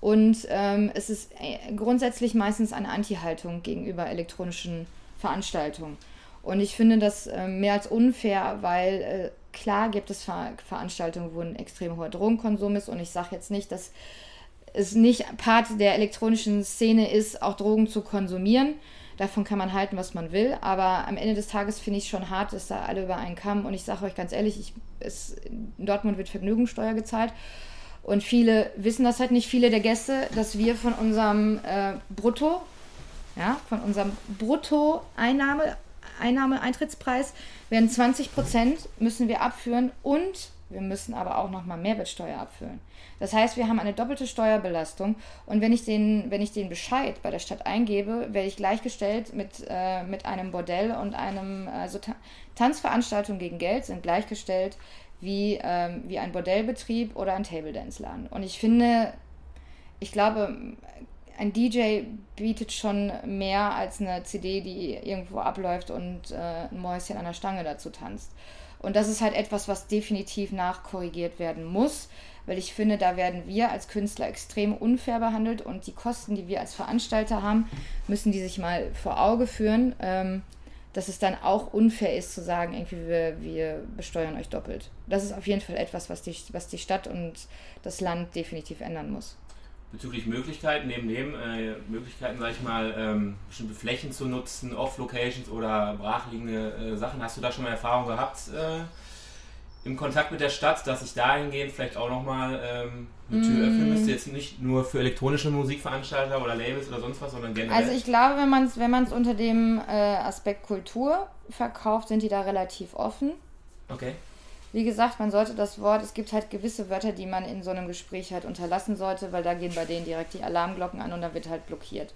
Und ähm, es ist äh, grundsätzlich meistens eine Anti-Haltung gegenüber elektronischen Veranstaltungen. Und ich finde das äh, mehr als unfair, weil äh, klar gibt es Ver Veranstaltungen, wo ein extrem hoher Drogenkonsum ist. Und ich sage jetzt nicht, dass es nicht Part der elektronischen Szene ist, auch Drogen zu konsumieren. Davon kann man halten, was man will. Aber am Ende des Tages finde ich schon hart, dass da alle über einen Kamm. Und ich sage euch ganz ehrlich, ich, es, in Dortmund wird Vergnügungssteuer gezahlt. Und viele wissen das halt nicht, viele der Gäste, dass wir von unserem äh, Brutto, ja, von unserem Brutto-Einnahme, Einnahme-Eintrittspreis werden 20 Prozent müssen wir abführen und wir müssen aber auch nochmal Mehrwertsteuer abführen. Das heißt, wir haben eine doppelte Steuerbelastung und wenn ich den, wenn ich den Bescheid bei der Stadt eingebe, werde ich gleichgestellt mit, äh, mit einem Bordell und einem, also Tanzveranstaltungen gegen Geld sind gleichgestellt wie, ähm, wie ein Bordellbetrieb oder ein Table Dance Laden. Und ich finde, ich glaube, ein DJ bietet schon mehr als eine CD, die irgendwo abläuft und äh, ein Mäuschen an der Stange dazu tanzt. Und das ist halt etwas, was definitiv nachkorrigiert werden muss, weil ich finde, da werden wir als Künstler extrem unfair behandelt und die Kosten, die wir als Veranstalter haben, müssen die sich mal vor Auge führen. Ähm, dass es dann auch unfair ist zu sagen, irgendwie wir, wir besteuern euch doppelt. Das ist auf jeden Fall etwas, was die, was die Stadt und das Land definitiv ändern muss. Bezüglich Möglichkeiten, neben dem äh, Möglichkeiten, sag ich mal, ähm, bestimmte Flächen zu nutzen, Off-Locations oder brachliegende äh, Sachen, hast du da schon mal Erfahrung gehabt? Äh, im Kontakt mit der Stadt, dass ich dahingehend vielleicht auch nochmal ähm, eine Tür mm. öffnen müsste. Jetzt nicht nur für elektronische Musikveranstalter oder Labels oder sonst was, sondern generell. Also ich glaube, wenn man es wenn unter dem äh, Aspekt Kultur verkauft, sind die da relativ offen. Okay. Wie gesagt, man sollte das Wort, es gibt halt gewisse Wörter, die man in so einem Gespräch halt unterlassen sollte, weil da gehen bei denen direkt die Alarmglocken an und dann wird halt blockiert.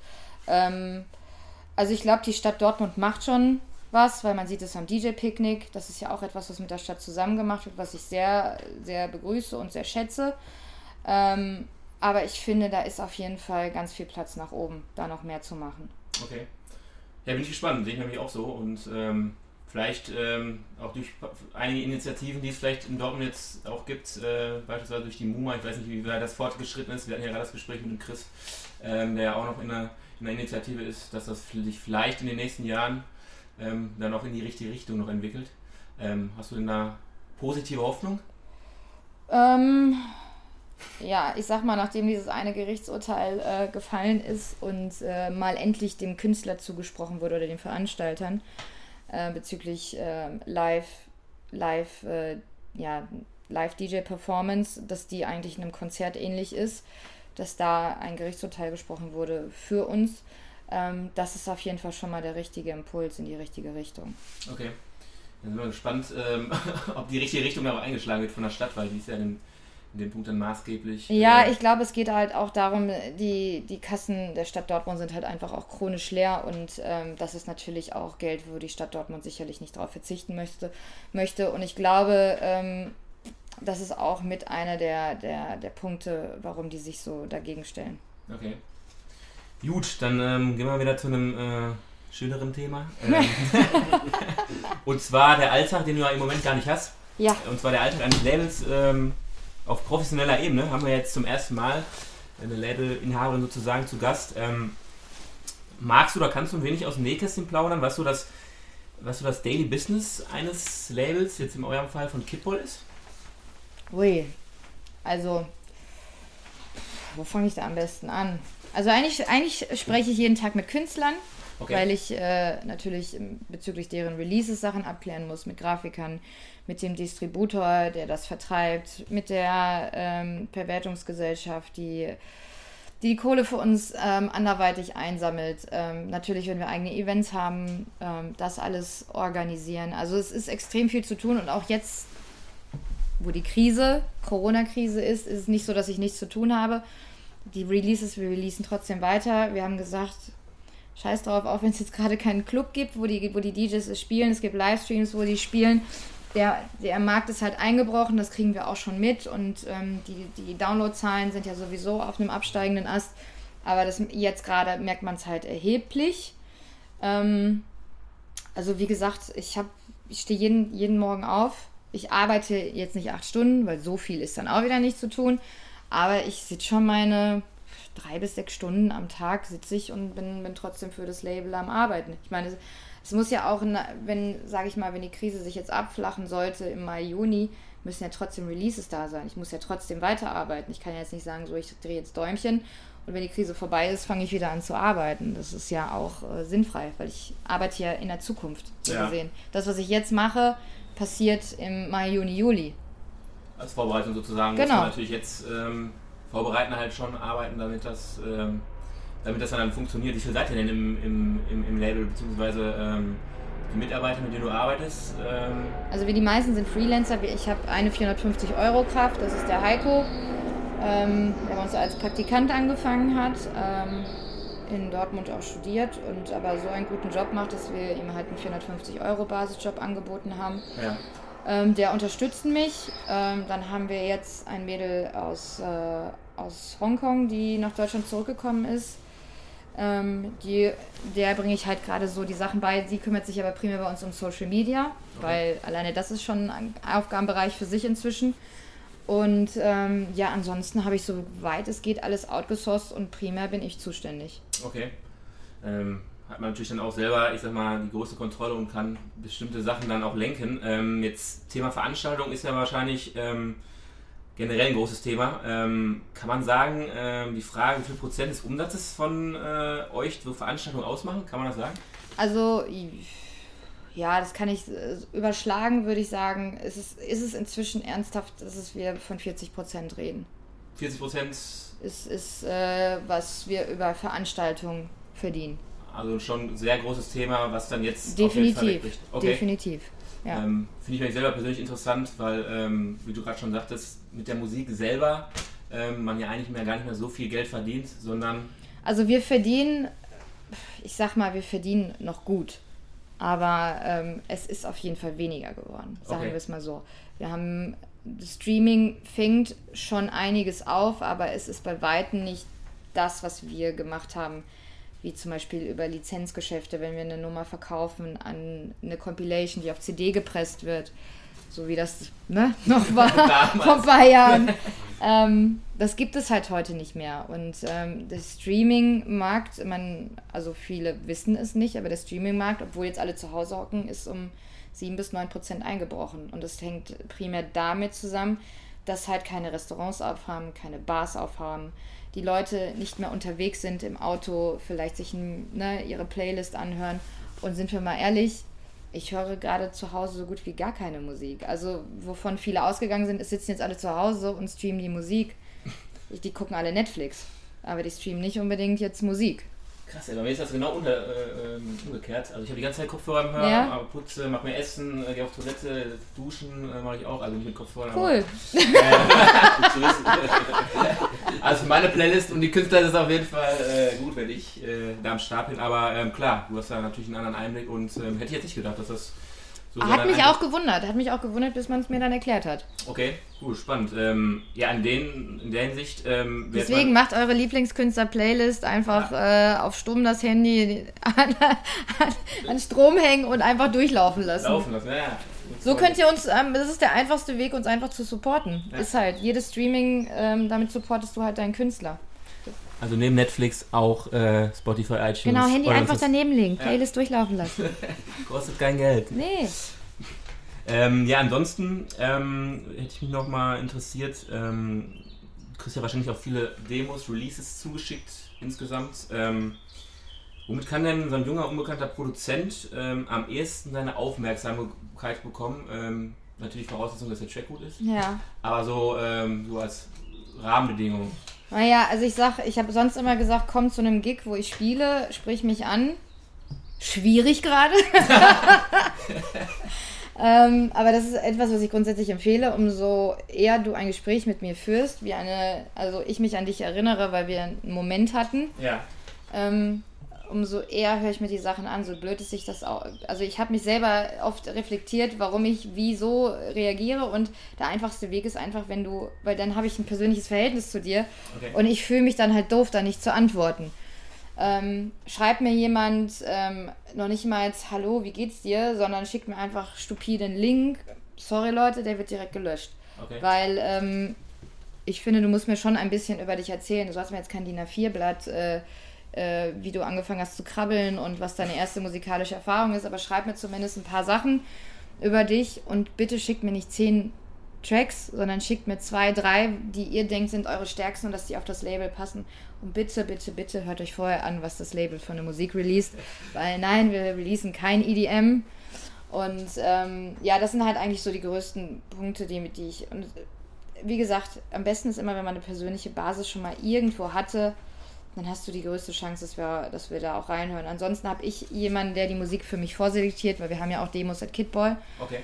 Ähm, also ich glaube, die Stadt Dortmund macht schon was, weil man sieht es am DJ-Picknick. Das ist ja auch etwas, was mit der Stadt zusammen gemacht wird, was ich sehr, sehr begrüße und sehr schätze. Ähm, aber ich finde, da ist auf jeden Fall ganz viel Platz nach oben, da noch mehr zu machen. Okay. Ja, bin ich gespannt. Sehe ich nämlich auch so. Und ähm, vielleicht ähm, auch durch einige Initiativen, die es vielleicht in Dortmund jetzt auch gibt, äh, beispielsweise durch die MUMA. Ich weiß nicht, wie weit das fortgeschritten ist. Wir hatten ja gerade das Gespräch mit dem Chris, ähm, der ja auch noch in einer, in einer Initiative ist, dass das sich vielleicht in den nächsten Jahren ähm, dann auch in die richtige Richtung noch entwickelt. Ähm, hast du denn da positive Hoffnung? Ähm, ja, ich sag mal, nachdem dieses eine Gerichtsurteil äh, gefallen ist und äh, mal endlich dem Künstler zugesprochen wurde oder den Veranstaltern äh, bezüglich ähm, Live, Live, äh, ja, Live-DJ-Performance, dass die eigentlich einem Konzert ähnlich ist, dass da ein Gerichtsurteil gesprochen wurde für uns ähm, das ist auf jeden Fall schon mal der richtige Impuls in die richtige Richtung. Okay. Dann sind wir gespannt, ähm, ob die richtige Richtung aber eingeschlagen wird von der Stadt, weil die ist ja in, in dem Punkt dann maßgeblich. Ja, äh, ich glaube, es geht halt auch darum, die, die Kassen der Stadt Dortmund sind halt einfach auch chronisch leer und ähm, das ist natürlich auch Geld, wo die Stadt Dortmund sicherlich nicht darauf verzichten möchte. möchte. Und ich glaube, ähm, das ist auch mit einer der, der, der Punkte, warum die sich so dagegen stellen. Okay. Gut, dann ähm, gehen wir wieder zu einem äh, schöneren Thema. Ähm, und zwar der Alltag, den du ja im Moment gar nicht hast. Ja. Und zwar der Alltag eines Labels ähm, auf professioneller Ebene. Haben wir jetzt zum ersten Mal eine Labelinhaberin sozusagen zu Gast. Ähm, magst du oder kannst du ein wenig aus dem Nähkästchen plaudern, was so das, was so das Daily Business eines Labels, jetzt in eurem Fall von Kidball ist? Ui, also wo fange ich da am besten an? Also eigentlich, eigentlich spreche ich jeden Tag mit Künstlern, Okay. weil ich äh, natürlich bezüglich deren Releases Sachen abklären muss, mit Grafikern, mit dem Distributor, der das vertreibt, mit der ähm, Verwertungsgesellschaft, die die Kohle für uns ähm, anderweitig einsammelt. Ähm, natürlich, wenn wir eigene Events haben, ähm, das alles organisieren. Also es ist extrem viel zu tun und auch jetzt, wo die Krise, Corona-Krise ist, ist es nicht so, dass ich nichts zu tun habe. Die Releases, wir releasen trotzdem weiter. Wir haben gesagt, scheiß drauf, auch wenn es jetzt gerade keinen Club gibt, wo die, wo die DJs spielen. Es gibt Livestreams, wo die spielen. Der, der Markt ist halt eingebrochen, das kriegen wir auch schon mit. Und ähm, die, die Downloadzahlen sind ja sowieso auf einem absteigenden Ast. Aber das, jetzt gerade merkt man es halt erheblich. Ähm, also wie gesagt, ich, ich stehe jeden, jeden Morgen auf. Ich arbeite jetzt nicht acht Stunden, weil so viel ist dann auch wieder nicht zu tun. Aber ich sitze schon meine drei bis sechs Stunden am Tag sitze ich und bin, bin trotzdem für das Label am Arbeiten. Ich meine, es, muss ja auch, na- wenn, sage ich mal, wenn die Krise sich jetzt abflachen sollte im Mai, Juni, müssen ja trotzdem Releases da sein. Ich muss ja trotzdem weiterarbeiten. Ich kann ja jetzt nicht sagen, so ich drehe jetzt Däumchen und wenn die Krise vorbei ist, fange ich wieder an zu arbeiten. Das ist ja auch äh, sinnfrei, weil ich arbeite ja in der Zukunft so Ja. gesehen. Das, was ich jetzt mache, passiert im Mai, Juni, Juli. Als Vorbereitung sozusagen Genau. muss man natürlich jetzt ähm, vorbereiten, halt schon arbeiten, damit das, ähm, damit das dann funktioniert. Wie viel seid ihr denn im, im, im, im Label, beziehungsweise ähm, die Mitarbeiter, mit denen du arbeitest? Ähm, Also wie die meisten sind Freelancer. Ich habe eine 450 Euro Kraft, das ist der Heiko, ähm, der bei uns als Praktikant angefangen hat, ähm, in Dortmund auch studiert und aber so einen guten Job macht, dass wir ihm halt einen 450 Euro Basisjob angeboten haben. ja. Ähm, der unterstützt mich. Ähm, dann haben wir jetzt ein Mädel aus, äh, aus Hongkong, die nach Deutschland zurückgekommen ist. Ähm, die, der bringe ich halt gerade so die Sachen bei. Sie kümmert sich aber primär bei uns um Social Media, weil alleine das ist schon ein Aufgabenbereich für sich inzwischen. Und ähm, ja, ansonsten habe ich so weit es geht alles outgesourced und primär bin ich zuständig. Okay. Ähm, hat man natürlich dann auch selber, ich sag mal, die große Kontrolle und kann bestimmte Sachen dann auch lenken. Ähm, jetzt Thema Veranstaltung ist ja wahrscheinlich ähm, generell ein großes Thema. Ähm, kann man sagen, ähm, die Frage, wie viel Prozent des Umsatzes von äh, euch so Veranstaltungen ausmachen? Kann man das sagen? Also, ja, das kann ich äh, überschlagen, würde ich sagen. Ist es, ist es inzwischen ernsthaft, dass wir von 40 Prozent reden? 40 Prozent, Ist, ist äh, was wir über Veranstaltungen verdienen. also schon ein sehr großes Thema, was dann jetzt auf jeden Fall Definitiv. wegbricht. Okay. Definitiv. Ja. Ähm, Finde ich mich selber persönlich interessant, weil, ähm, wie du gerade schon sagtest, mit der Musik selber ähm, man ja eigentlich mehr gar nicht mehr so viel Geld verdient, sondern Also wir verdienen, ich sag mal, wir verdienen noch gut. Aber ähm, es ist auf jeden Fall weniger geworden, sagen Okay. wir es mal so. Wir haben, Streaming fängt schon einiges auf, aber es ist bei Weitem nicht das, was wir gemacht haben, wie zum Beispiel über Lizenzgeschäfte, wenn wir eine Nummer verkaufen an eine Compilation, die auf CD gepresst wird, so wie das ne, noch war vor ein paar Jahren. ähm, das gibt es halt heute nicht mehr. Und ähm, der Streaming-Markt, man, also viele wissen es nicht, aber der Streaming-Markt, obwohl jetzt alle zu Hause hocken, ist um 7 bis 9 Prozent eingebrochen. Und das hängt primär damit zusammen, dass halt keine Restaurants aufhaben, keine Bars aufhaben, die Leute nicht mehr unterwegs sind im Auto, vielleicht sich ne, ihre Playlist anhören. Und sind wir mal ehrlich, ich höre gerade zu Hause so gut wie gar keine Musik. Also, wovon viele ausgegangen sind, es sitzen jetzt alle zu Hause und streamen die Musik. Die gucken alle Netflix. Aber die streamen nicht unbedingt jetzt Musik. krass, ey, bei mir ist das genau unter, äh, umgekehrt. Also ich habe die ganze Zeit Kopfhörer im Hören, Ja. aber putze, mach mir Essen, äh, gehe auf Toilette, duschen äh, mache ich auch, also nicht mit Kopfhörern. Cool. Aber, wissen. also meine Playlist und die Künstler ist es auf jeden Fall äh, gut, wenn ich äh, da am Start bin. Aber ähm, klar, du hast da natürlich einen anderen Einblick und ähm, hätte ich jetzt nicht gedacht, dass das so Hat mich auch gewundert. Hat mich auch gewundert, bis man es mir dann erklärt hat. Okay, gut, spannend. Ähm, ja, in, den, in der Hinsicht. Ähm, Deswegen macht eure Lieblingskünstler-Playlist einfach äh, auf stumm das Handy an, an, an Strom hängen und einfach durchlaufen lassen. laufen lassen. Ja, So könnt ihr uns, ähm, das ist der einfachste Weg, uns einfach zu supporten. Ja. Ist halt, jedes Streaming, ähm, damit supportest du halt deinen Künstler. Also neben Netflix auch äh, Spotify, iTunes. Genau, Handy einfach daneben legen, Playlist durchlaufen lassen. Kostet kein Geld. Nee. Ähm, ja, ansonsten ähm, hätte ich mich noch mal interessiert. Ähm, kriegst ja wahrscheinlich auch viele Demos, Releases zugeschickt insgesamt. Womit kann denn so ein junger, unbekannter Produzent ähm, am ehesten seine Aufmerksamkeit bekommen? Ähm, natürlich Voraussetzung, dass der Track gut ist. Ja. Aber so, ähm, so als Rahmenbedingung. Naja, also ich sag, ich habe sonst immer gesagt, komm zu einem Gig, wo ich spiele, sprich mich an. Schwierig gerade. ähm, aber das ist etwas, was ich grundsätzlich empfehle, umso eher du ein Gespräch mit mir führst, wie eine, also ich mich an dich erinnere, weil wir einen Moment hatten. Ja. Ähm, umso eher höre ich mir die Sachen an, so blöd ist sich das auch. Also ich habe mich selber oft reflektiert, warum ich wieso reagiere und der einfachste Weg ist einfach, wenn du, weil dann habe ich ein persönliches Verhältnis zu dir Okay. und ich fühle mich dann halt doof, da nicht zu antworten. Ähm, schreibt mir jemand ähm, noch nicht mal jetzt Hallo, wie geht's dir, sondern schickt mir einfach stupiden Link. Sorry Leute, der wird direkt gelöscht. Okay. Weil ähm, ich finde, du musst mir schon ein bisschen über dich erzählen. Du sollst mir jetzt kein DIN A4-Blatt, äh, äh, wie du angefangen hast zu krabbeln und was deine erste musikalische Erfahrung ist, aber schreib mir zumindest ein paar Sachen über dich und bitte schickt mir nicht zehn Tracks, sondern schickt mir zwei, drei, die ihr denkt sind eure stärksten und dass die auf das Label passen. Und bitte, bitte, bitte hört euch vorher an, was das Label für eine Musik released. Weil nein, wir releasen kein EDM. Und ähm, ja, das sind halt eigentlich so die größten Punkte, die, die ich. Und wie gesagt, am besten ist immer, wenn man eine persönliche Basis schon mal irgendwo hatte, dann hast du die größte Chance, dass wir, dass wir da auch reinhören. Ansonsten habe ich jemanden, der die Musik für mich vorselektiert, weil wir haben ja auch Demos at Kidboy. Okay.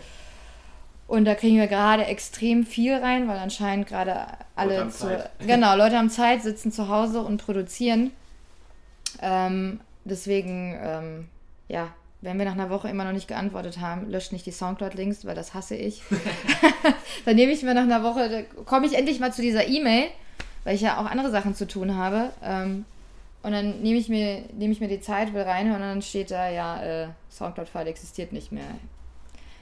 Und da kriegen wir gerade extrem viel rein, weil anscheinend gerade alle haben zu, genau Leute haben Zeit, sitzen zu Hause und produzieren. Ähm, deswegen ähm, ja, wenn wir nach einer Woche immer noch nicht geantwortet haben, löscht nicht die Soundcloud-Links, weil das hasse ich. dann nehme ich mir nach einer Woche, komme ich endlich mal zu dieser E-Mail, weil ich ja auch andere Sachen zu tun habe. Ähm, und dann nehme ich, mir, nehme ich mir die Zeit, will reinhören und dann steht da, ja, äh, Soundcloud-File existiert nicht mehr.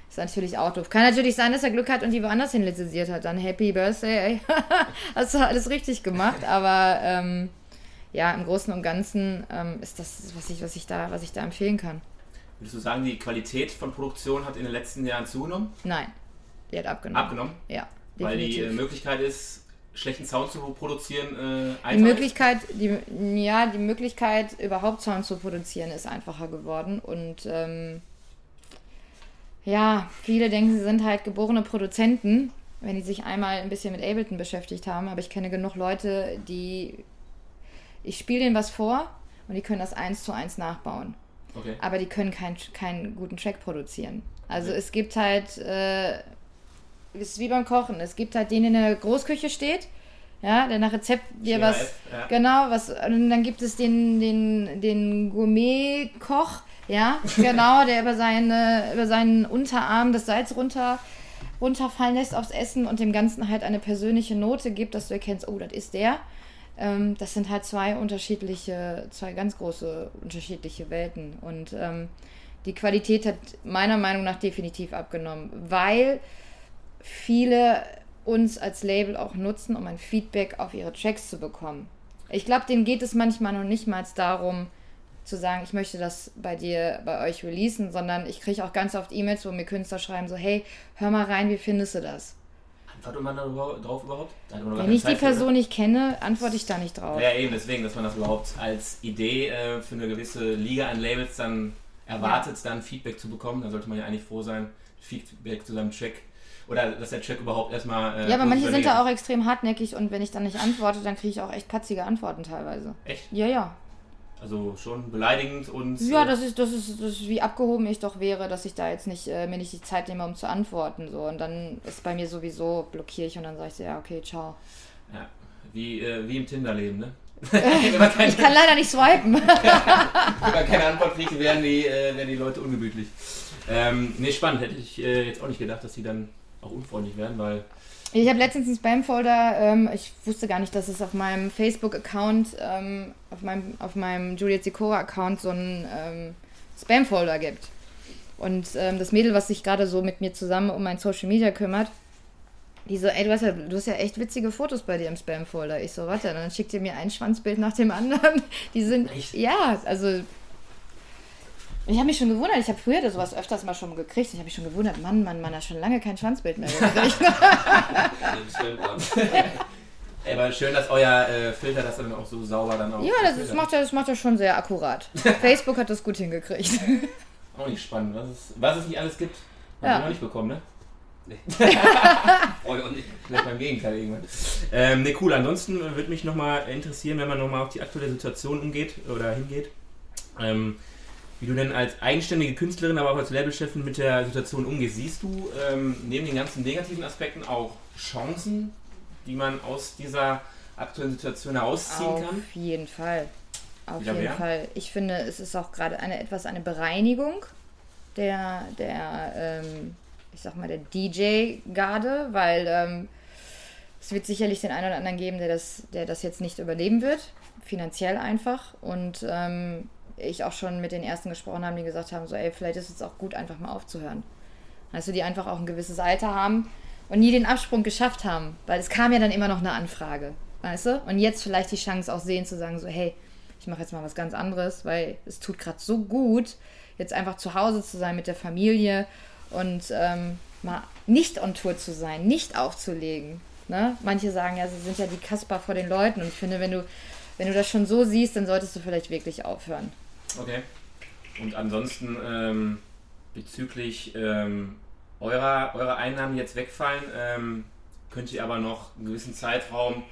Ist natürlich auch doof. Kann natürlich sein, dass er Glück hat und die woanders hin lizenziert hat. Dann Happy Birthday, ey. Hast du alles richtig gemacht. Aber ähm, ja, im Großen und Ganzen ähm, ist das, was ich, was, ich da, was ich da empfehlen kann. Würdest du sagen, die Qualität von Produktion hat in den letzten Jahren zugenommen? Nein, die hat abgenommen. Abgenommen? Ja, Weil die äh, definitiv. Möglichkeit ist, schlechten Sound zu produzieren, äh, Die Möglichkeit, die, ja, die Möglichkeit, überhaupt Sound zu produzieren, ist einfacher geworden. Und ähm, ja, viele denken, sie sind halt geborene Produzenten, wenn die sich einmal ein bisschen mit Ableton beschäftigt haben. Aber ich kenne genug Leute, die. Ich spiele denen was vor und die können das eins zu eins nachbauen. Okay. Aber die können keinen keinen guten Track produzieren. Also Okay. es gibt halt, äh, ist wie beim Kochen, es gibt halt den, der in der Großküche steht, ja, der nach Rezept dir was, ja. genau, was, und dann gibt es den, den, den Gourmet-Koch, ja, genau, der über, seine, über seinen Unterarm das Salz runter, runterfallen lässt aufs Essen und dem Ganzen halt eine persönliche Note gibt, dass du erkennst, oh, das ist der. Ähm, das sind halt zwei unterschiedliche, zwei ganz große unterschiedliche Welten. Und ähm, die Qualität hat meiner Meinung nach definitiv abgenommen, weil viele uns als Label auch nutzen, um ein Feedback auf ihre Tracks zu bekommen. Ich glaube, denen geht es manchmal noch nicht mal darum, zu sagen, ich möchte das bei dir, bei euch releasen, sondern ich kriege auch ganz oft E-Mails, wo mir Künstler schreiben, so, hey, hör mal rein, wie findest du das? Antwortet man da über- drauf überhaupt? Wenn ich die Zeit für, ne? Person nicht kenne, antworte ich da nicht drauf. Ja, eben, deswegen, dass man das überhaupt als Idee äh, für eine gewisse Liga an Labels dann erwartet, dann Feedback zu bekommen. Da sollte man ja eigentlich froh sein, Feedback zu seinem Track. Oder dass der Track überhaupt erstmal. Äh, Ja, aber manche sind da auch extrem hartnäckig und wenn ich dann nicht antworte, dann kriege ich auch echt patzige Antworten teilweise. Echt? Ja, ja. Also schon beleidigend und. Ja, äh, das ist, das ist, das ist wie abgehoben ich doch wäre, dass ich da jetzt nicht, äh, mir nicht die Zeit nehme, um zu antworten. So. Und dann ist bei mir sowieso, blockiere ich und dann sage ich so, ja, okay, ciao. Ja, wie, äh, wie im Tinder-Leben, ne? keine, Ich kann leider nicht swipen. wenn man keine Antwort kriegt, werden die, äh, werden die Leute ungemütlich. Ähm, nee, spannend. Hätte ich äh, jetzt auch nicht gedacht, dass die dann auch unfreundlich werden, weil. Ich habe letztens einen Spam-Folder, ähm, ich wusste gar nicht, dass es auf meinem Facebook-Account, ähm, auf meinem, auf meinem Juliet Sikora-Account so einen ähm, Spam-Folder gibt. Und ähm, das Mädel, was sich gerade so mit mir zusammen um mein Social Media kümmert, die so, ey, du hast, ja, du hast ja echt witzige Fotos bei dir im Spam-Folder. Ich so, warte, dann schickt ihr mir ein Schwanzbild nach dem anderen. Die sind, Echt? ja, also ich habe mich schon gewundert, ich habe früher das sowas öfters mal schon gekriegt. Ich habe mich schon gewundert, Mann, Mann, Mann, hat schon lange kein Schwanzbild mehr gekriegt. Aber schön, dass euer äh, Filter das dann auch so sauber dann auch. Ja, das, ist, macht, das macht er schon sehr akkurat. Facebook hat das gut hingekriegt. Auch nicht spannend, was es, was es nicht alles gibt. Haben Ja. wir noch nicht bekommen, ne? Nee. Nicht. Vielleicht beim Gegenteil irgendwann. Ähm, ne, cool. Ansonsten äh, würde mich nochmal interessieren, wenn man nochmal auf die aktuelle Situation umgeht oder hingeht. Ähm, wie du denn als eigenständige Künstlerin, aber auch als Labelchefin mit der Situation umgehst. Siehst du ähm, neben den ganzen negativen Aspekten auch Chancen, die man aus dieser aktuellen Situation herausziehen Auf kann? jeden Fall. Auf jeden mehr? Fall. Ich finde, es ist auch gerade eine etwas eine Bereinigung der, der ähm, ich sag mal, der DJ-Garde, weil ähm, es wird sicherlich den einen oder anderen geben, der das, der das jetzt nicht überleben wird, finanziell einfach. Und ähm, ich auch schon mit den ersten gesprochen habe, die gesagt haben, so, ey, vielleicht ist es auch gut, einfach mal aufzuhören. Du, die einfach auch ein gewisses Alter haben und nie den Absprung geschafft haben, weil es kam ja dann immer noch eine Anfrage, weißt du? Und jetzt vielleicht die Chance auch sehen zu sagen, so, hey, ich mache jetzt mal was ganz anderes, weil es tut gerade so gut, jetzt einfach zu Hause zu sein mit der Familie und ähm, mal nicht on Tour zu sein, nicht aufzulegen. Ne? Manche sagen ja, sie sind ja die Kasper vor den Leuten und ich finde, wenn du, wenn du das schon so siehst, dann solltest du vielleicht wirklich aufhören. Okay. Und ansonsten ähm, bezüglich ähm, eurer, eurer Einnahmen, die jetzt wegfallen, ähm, könnt ihr aber noch einen gewissen Zeitraum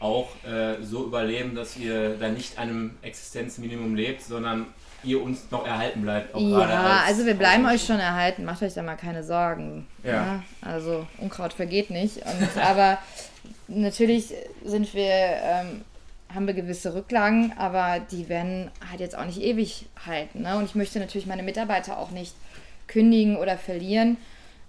auch äh, so überleben, dass ihr da nicht einem Existenzminimum lebt, sondern ihr uns noch erhalten bleibt. auch gerade Ja, als also wir bleiben euch schon erhalten, macht euch da mal keine Sorgen. Ja. Also Unkraut vergeht nicht. Und, aber natürlich sind wir, ähm, haben wir gewisse Rücklagen, aber die werden halt jetzt auch nicht ewig halten. Ne? Und ich möchte natürlich meine Mitarbeiter auch nicht kündigen oder verlieren.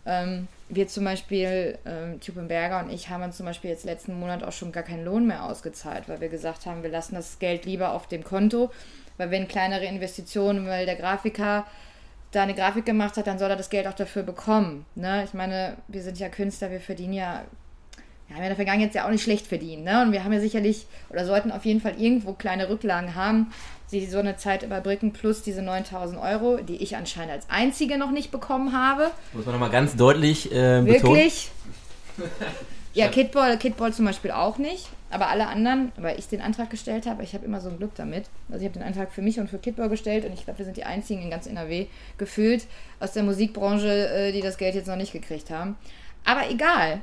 Ähm, wir zum Beispiel, ähm, Berger und ich haben uns zum Beispiel jetzt letzten Monat auch schon gar keinen Lohn mehr ausgezahlt, weil wir gesagt haben, wir lassen das Geld lieber auf dem Konto, weil wenn kleinere Investitionen, weil der Grafiker da eine Grafik gemacht hat, dann soll er das Geld auch dafür bekommen. Ne? Ich meine, wir sind ja Künstler, wir verdienen ja, wir haben ja in der Vergangenheit ja auch nicht schlecht verdient. Ne? Und wir haben ja sicherlich oder sollten auf jeden Fall irgendwo kleine Rücklagen haben, die so eine Zeit überbrücken, plus diese 9000 Euro, die ich anscheinend als einzige noch nicht bekommen habe. Muss man nochmal ganz deutlich äh, betonen. Wirklich? Ja, Kidball, Kidball zum Beispiel auch nicht. Aber alle anderen, weil ich den Antrag gestellt habe, ich habe immer so ein Glück damit. Also ich habe den Antrag für mich und für Kidball gestellt und ich glaube, wir sind die einzigen in ganz NRW gefühlt aus der Musikbranche, äh, die das Geld jetzt noch nicht gekriegt haben. Aber egal.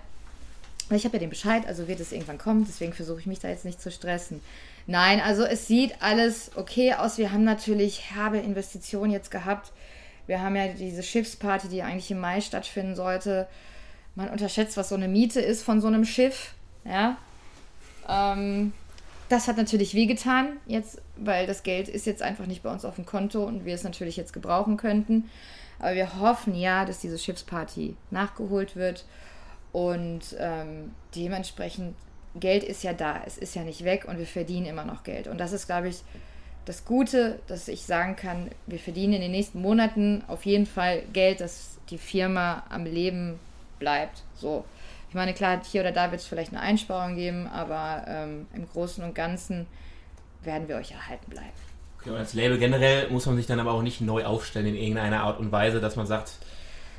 Ich habe ja den Bescheid, also wird es irgendwann kommen, deswegen versuche ich mich da jetzt nicht zu stressen. Nein, also es sieht alles okay aus. Wir haben natürlich herbe Investitionen jetzt gehabt. Wir haben ja diese Schiffsparty, die eigentlich im Mai stattfinden sollte. Man unterschätzt, was so eine Miete ist von so einem Schiff. Ja. Ähm, das hat natürlich wehgetan jetzt, weil das Geld ist jetzt einfach nicht bei uns auf dem Konto und wir es natürlich jetzt gebrauchen könnten. Aber wir hoffen ja, dass diese Schiffsparty nachgeholt wird und ähm, dementsprechend Geld ist ja da, es ist ja nicht weg und wir verdienen immer noch Geld. Und das ist, glaube ich, das Gute, dass ich sagen kann, wir verdienen in den nächsten Monaten auf jeden Fall Geld, dass die Firma am Leben bleibt. So. Ich meine, klar, hier oder da wird es vielleicht eine Einsparung geben, aber ähm, im Großen und Ganzen werden wir euch erhalten bleiben. Okay, und als Label generell muss man sich dann aber auch nicht neu aufstellen in irgendeiner Art und Weise, dass man sagt,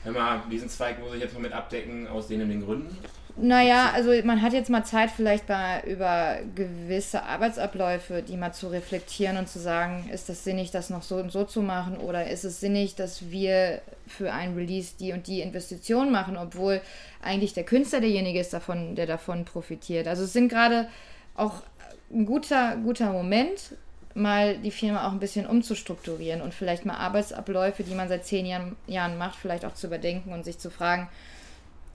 hör mal, diesen Zweig muss ich jetzt mal mit abdecken aus den und den Gründen. Naja, also man hat jetzt mal Zeit, vielleicht mal über gewisse Arbeitsabläufe, die mal zu reflektieren und zu sagen, ist das sinnig, das noch so und so zu machen oder ist es sinnig, dass wir für ein Release die und die Investition machen, obwohl eigentlich der Künstler derjenige ist, davon, der davon profitiert. Also es sind gerade auch ein guter, guter Moment, mal die Firma auch ein bisschen umzustrukturieren und vielleicht mal Arbeitsabläufe, die man seit zehn Jahren, Jahren macht, vielleicht auch zu überdenken und sich zu fragen,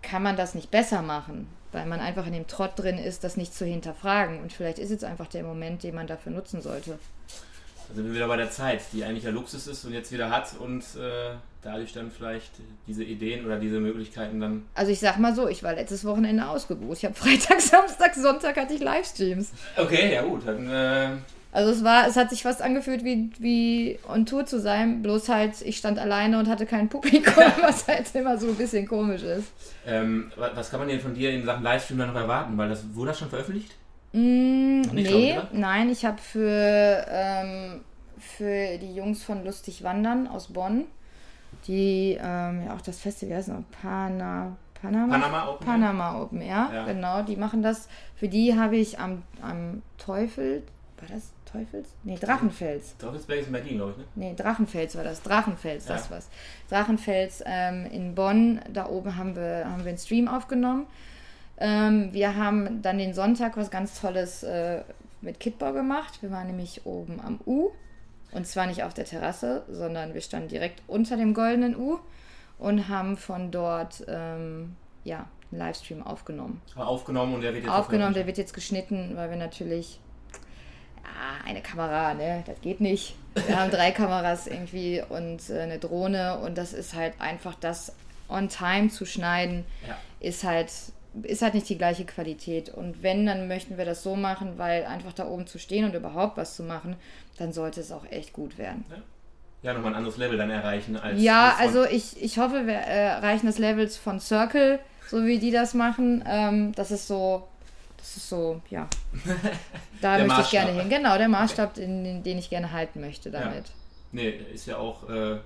kann man das nicht besser machen, weil man einfach in dem Trott drin ist, das nicht zu hinterfragen. Und vielleicht ist jetzt einfach der Moment, den man dafür nutzen sollte. Da sind wir wieder bei der Zeit, die eigentlich der Luxus ist und jetzt wieder hat und äh, dadurch dann vielleicht diese Ideen oder diese Möglichkeiten dann. Also ich sag mal so, ich war letztes Wochenende ausgebucht. Ich habe Freitag, Samstag, Sonntag hatte ich Livestreams. Okay, ja gut, dann. Äh, Also es war, es hat sich fast angefühlt wie, wie on Tour zu sein, bloß halt, ich stand alleine und hatte kein Publikum, was halt immer so ein bisschen komisch ist. ähm, wa- was kann man denn von dir in Sachen Livestream dann noch erwarten? Weil das wurde das schon veröffentlicht? Mm, nee, oder? nein, ich habe für, ähm, für die Jungs von Lustig Wandern aus Bonn, die ähm, ja auch das Festival, es noch? Pana, Panama, Panama Open. Panama Open, ja, Ja. genau. Die machen das. Für die habe ich am, am Teufel, war das Teufels? Nee, Drachenfels. Teufelsberg ist in Berlin, glaube ich, ne? Nee, Drachenfels war das. Drachenfels, das Ja. was. Drachenfels ähm, in Bonn, da oben haben wir, haben wir einen Stream aufgenommen. Ähm, wir haben dann den Sonntag was ganz Tolles äh, mit Kidball gemacht. Wir waren nämlich oben am U. Und zwar nicht auf der Terrasse, sondern wir standen direkt unter dem goldenen U und haben von dort ähm, ja, einen Livestream aufgenommen. War aufgenommen und der wird jetzt Aufgenommen, der wird jetzt geschnitten, weil wir natürlich. Ja, eine Kamera, ne? Das geht nicht. Wir haben drei Kameras irgendwie und äh, eine Drohne und das ist halt einfach das on time zu schneiden, Ja. ist halt ist halt nicht die gleiche Qualität. Und wenn, dann möchten wir das so machen, weil einfach da oben zu stehen und überhaupt was zu machen, dann sollte es auch echt gut werden. Ja, nochmal ein anderes Level dann erreichen als. Ja, also ich, ich hoffe, wir äh, erreichen das Levels von Circle, so wie die das machen. Ähm, das ist so, das ist so, ja. Da möchte ich gerne Maßstab. hin. Genau, der Maßstab, den, den, den ich gerne halten möchte damit. Nee, ist ja auch äh,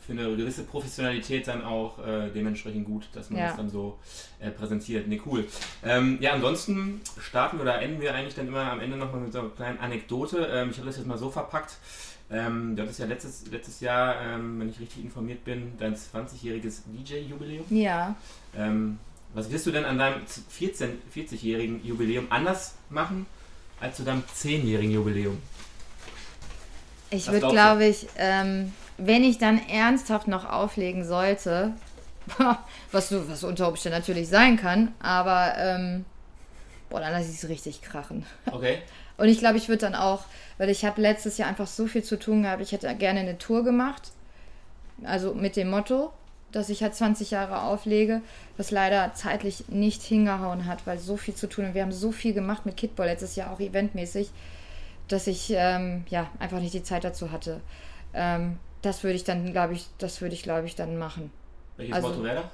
für eine gewisse Professionalität dann auch äh, dementsprechend gut, dass man Ja. das dann so äh, präsentiert. Nee, cool. Ähm, ja, ansonsten starten oder enden wir eigentlich dann immer am Ende nochmal mit so einer kleinen Anekdote. Ähm, ich habe das jetzt mal so verpackt. Ähm, du hattest ja letztes, letztes Jahr, ähm, wenn ich richtig informiert bin, dein 20-jähriges DJ-Jubiläum. Ja. Ähm, was wirst du denn an deinem 14, 40-jährigen Jubiläum anders machen als zu deinem 10-jährigen Jubiläum? Ich würde, glaube ich, ähm, wenn ich dann ernsthaft noch auflegen sollte, was, du, was unter Umständen natürlich sein kann, aber ähm, boah, dann lasse ich es richtig krachen. Okay. Und ich glaube, ich würde dann auch, weil ich habe letztes Jahr einfach so viel zu tun gehabt, ich hätte gerne eine Tour gemacht. Also mit dem Motto, dass ich halt 20 Jahre auflege, was leider zeitlich nicht hingehauen hat, weil so viel zu tun und wir haben so viel gemacht mit Kidball letztes Jahr auch eventmäßig, dass ich ähm, ja einfach nicht die Zeit dazu hatte. Ähm, das würde ich dann, glaube ich, das würde ich, glaube ich, dann machen. Welches Also- Motto wäre das?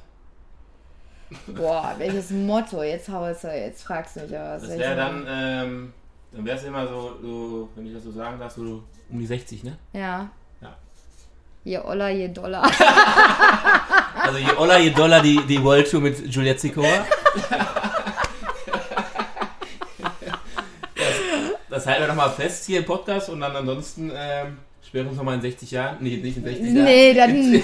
Boah, welches Motto? Jetzt hau es, jetzt fragst du mich aber was. Das wäre dann, ähm, dann wäre es immer so, so, wenn ich das so sagen darf, so um die 60, ne? Ja. Ja. Je Oller, je Dollar. Also je Oller, je Dollar die, die World Tour mit Juliette Sikora. das, halten wir nochmal fest hier im Podcast und dann ansonsten ähm, später uns nochmal in 60 Jahren, nee, nicht in 60 Jahren. Nee, dann. In,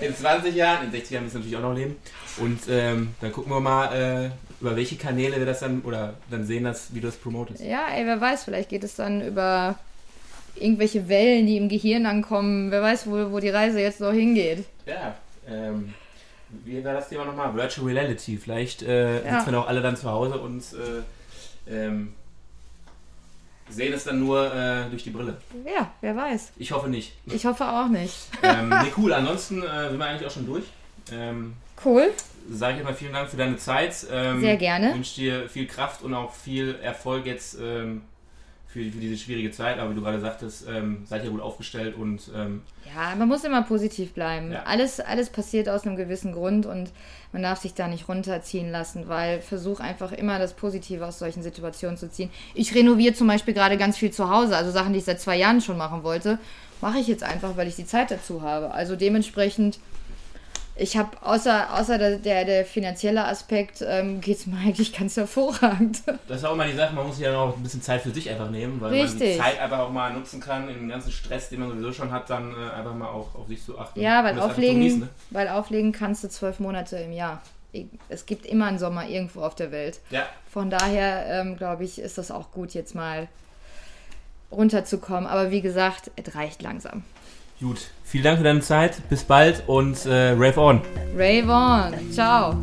in 20 Jahren, in 60 Jahren müssen wir natürlich auch noch leben. Und ähm, dann gucken wir mal, äh, über welche Kanäle wir das dann, oder dann sehen das, wie du das promotest. Ja, ey, wer weiß, vielleicht geht es dann über irgendwelche Wellen, die im Gehirn ankommen. Wer weiß, wo, wo die Reise jetzt noch hingeht. Ja, ähm, wie war das Thema nochmal? Virtual Reality. Vielleicht äh, Ja. sitzen wir auch alle dann zu Hause und äh, ähm, sehen es dann nur äh, durch die Brille. Ja, wer weiß. Ich hoffe nicht. Ich hoffe auch nicht. ähm, nee, cool. Ansonsten äh, sind wir eigentlich auch schon durch. Ähm, Cool, Sage ich mal vielen Dank für deine Zeit. Ähm, sehr Ich gerne. wünsche dir viel Kraft und auch viel Erfolg jetzt ähm, für, für diese schwierige Zeit. Aber wie du gerade sagtest, ähm, seid ihr gut aufgestellt und ähm, Ja, man muss immer positiv bleiben. Ja. Alles, alles passiert aus einem gewissen Grund und man darf sich da nicht runterziehen lassen, weil versuch einfach immer das Positive aus solchen Situationen zu ziehen. Ich renoviere zum Beispiel gerade ganz viel zu Hause, also Sachen, die ich seit zwei Jahren schon machen wollte, mache ich jetzt einfach, weil ich die Zeit dazu habe. Also dementsprechend, ich habe außer, außer der, der, der finanzielle Aspekt, ähm, geht es mir eigentlich ganz hervorragend. Das ist auch immer die Sache, man muss sich ja auch ein bisschen Zeit für sich einfach nehmen, weil man die Richtig. Zeit einfach auch mal nutzen kann, in dem ganzen Stress, den man sowieso schon hat, dann äh, einfach mal auch auf sich zu achten. Ja, weil auflegen, genießen, ne? weil auflegen kannst du zwölf Monate im Jahr. Es gibt immer einen Sommer irgendwo auf der Welt. Ja, Von daher, ähm, glaube ich, ist das auch gut, jetzt mal runterzukommen. Aber wie gesagt, es reicht langsam. Gut. Vielen Dank für deine Zeit, bis bald und äh, Rave on! Ray Vaughn, ciao.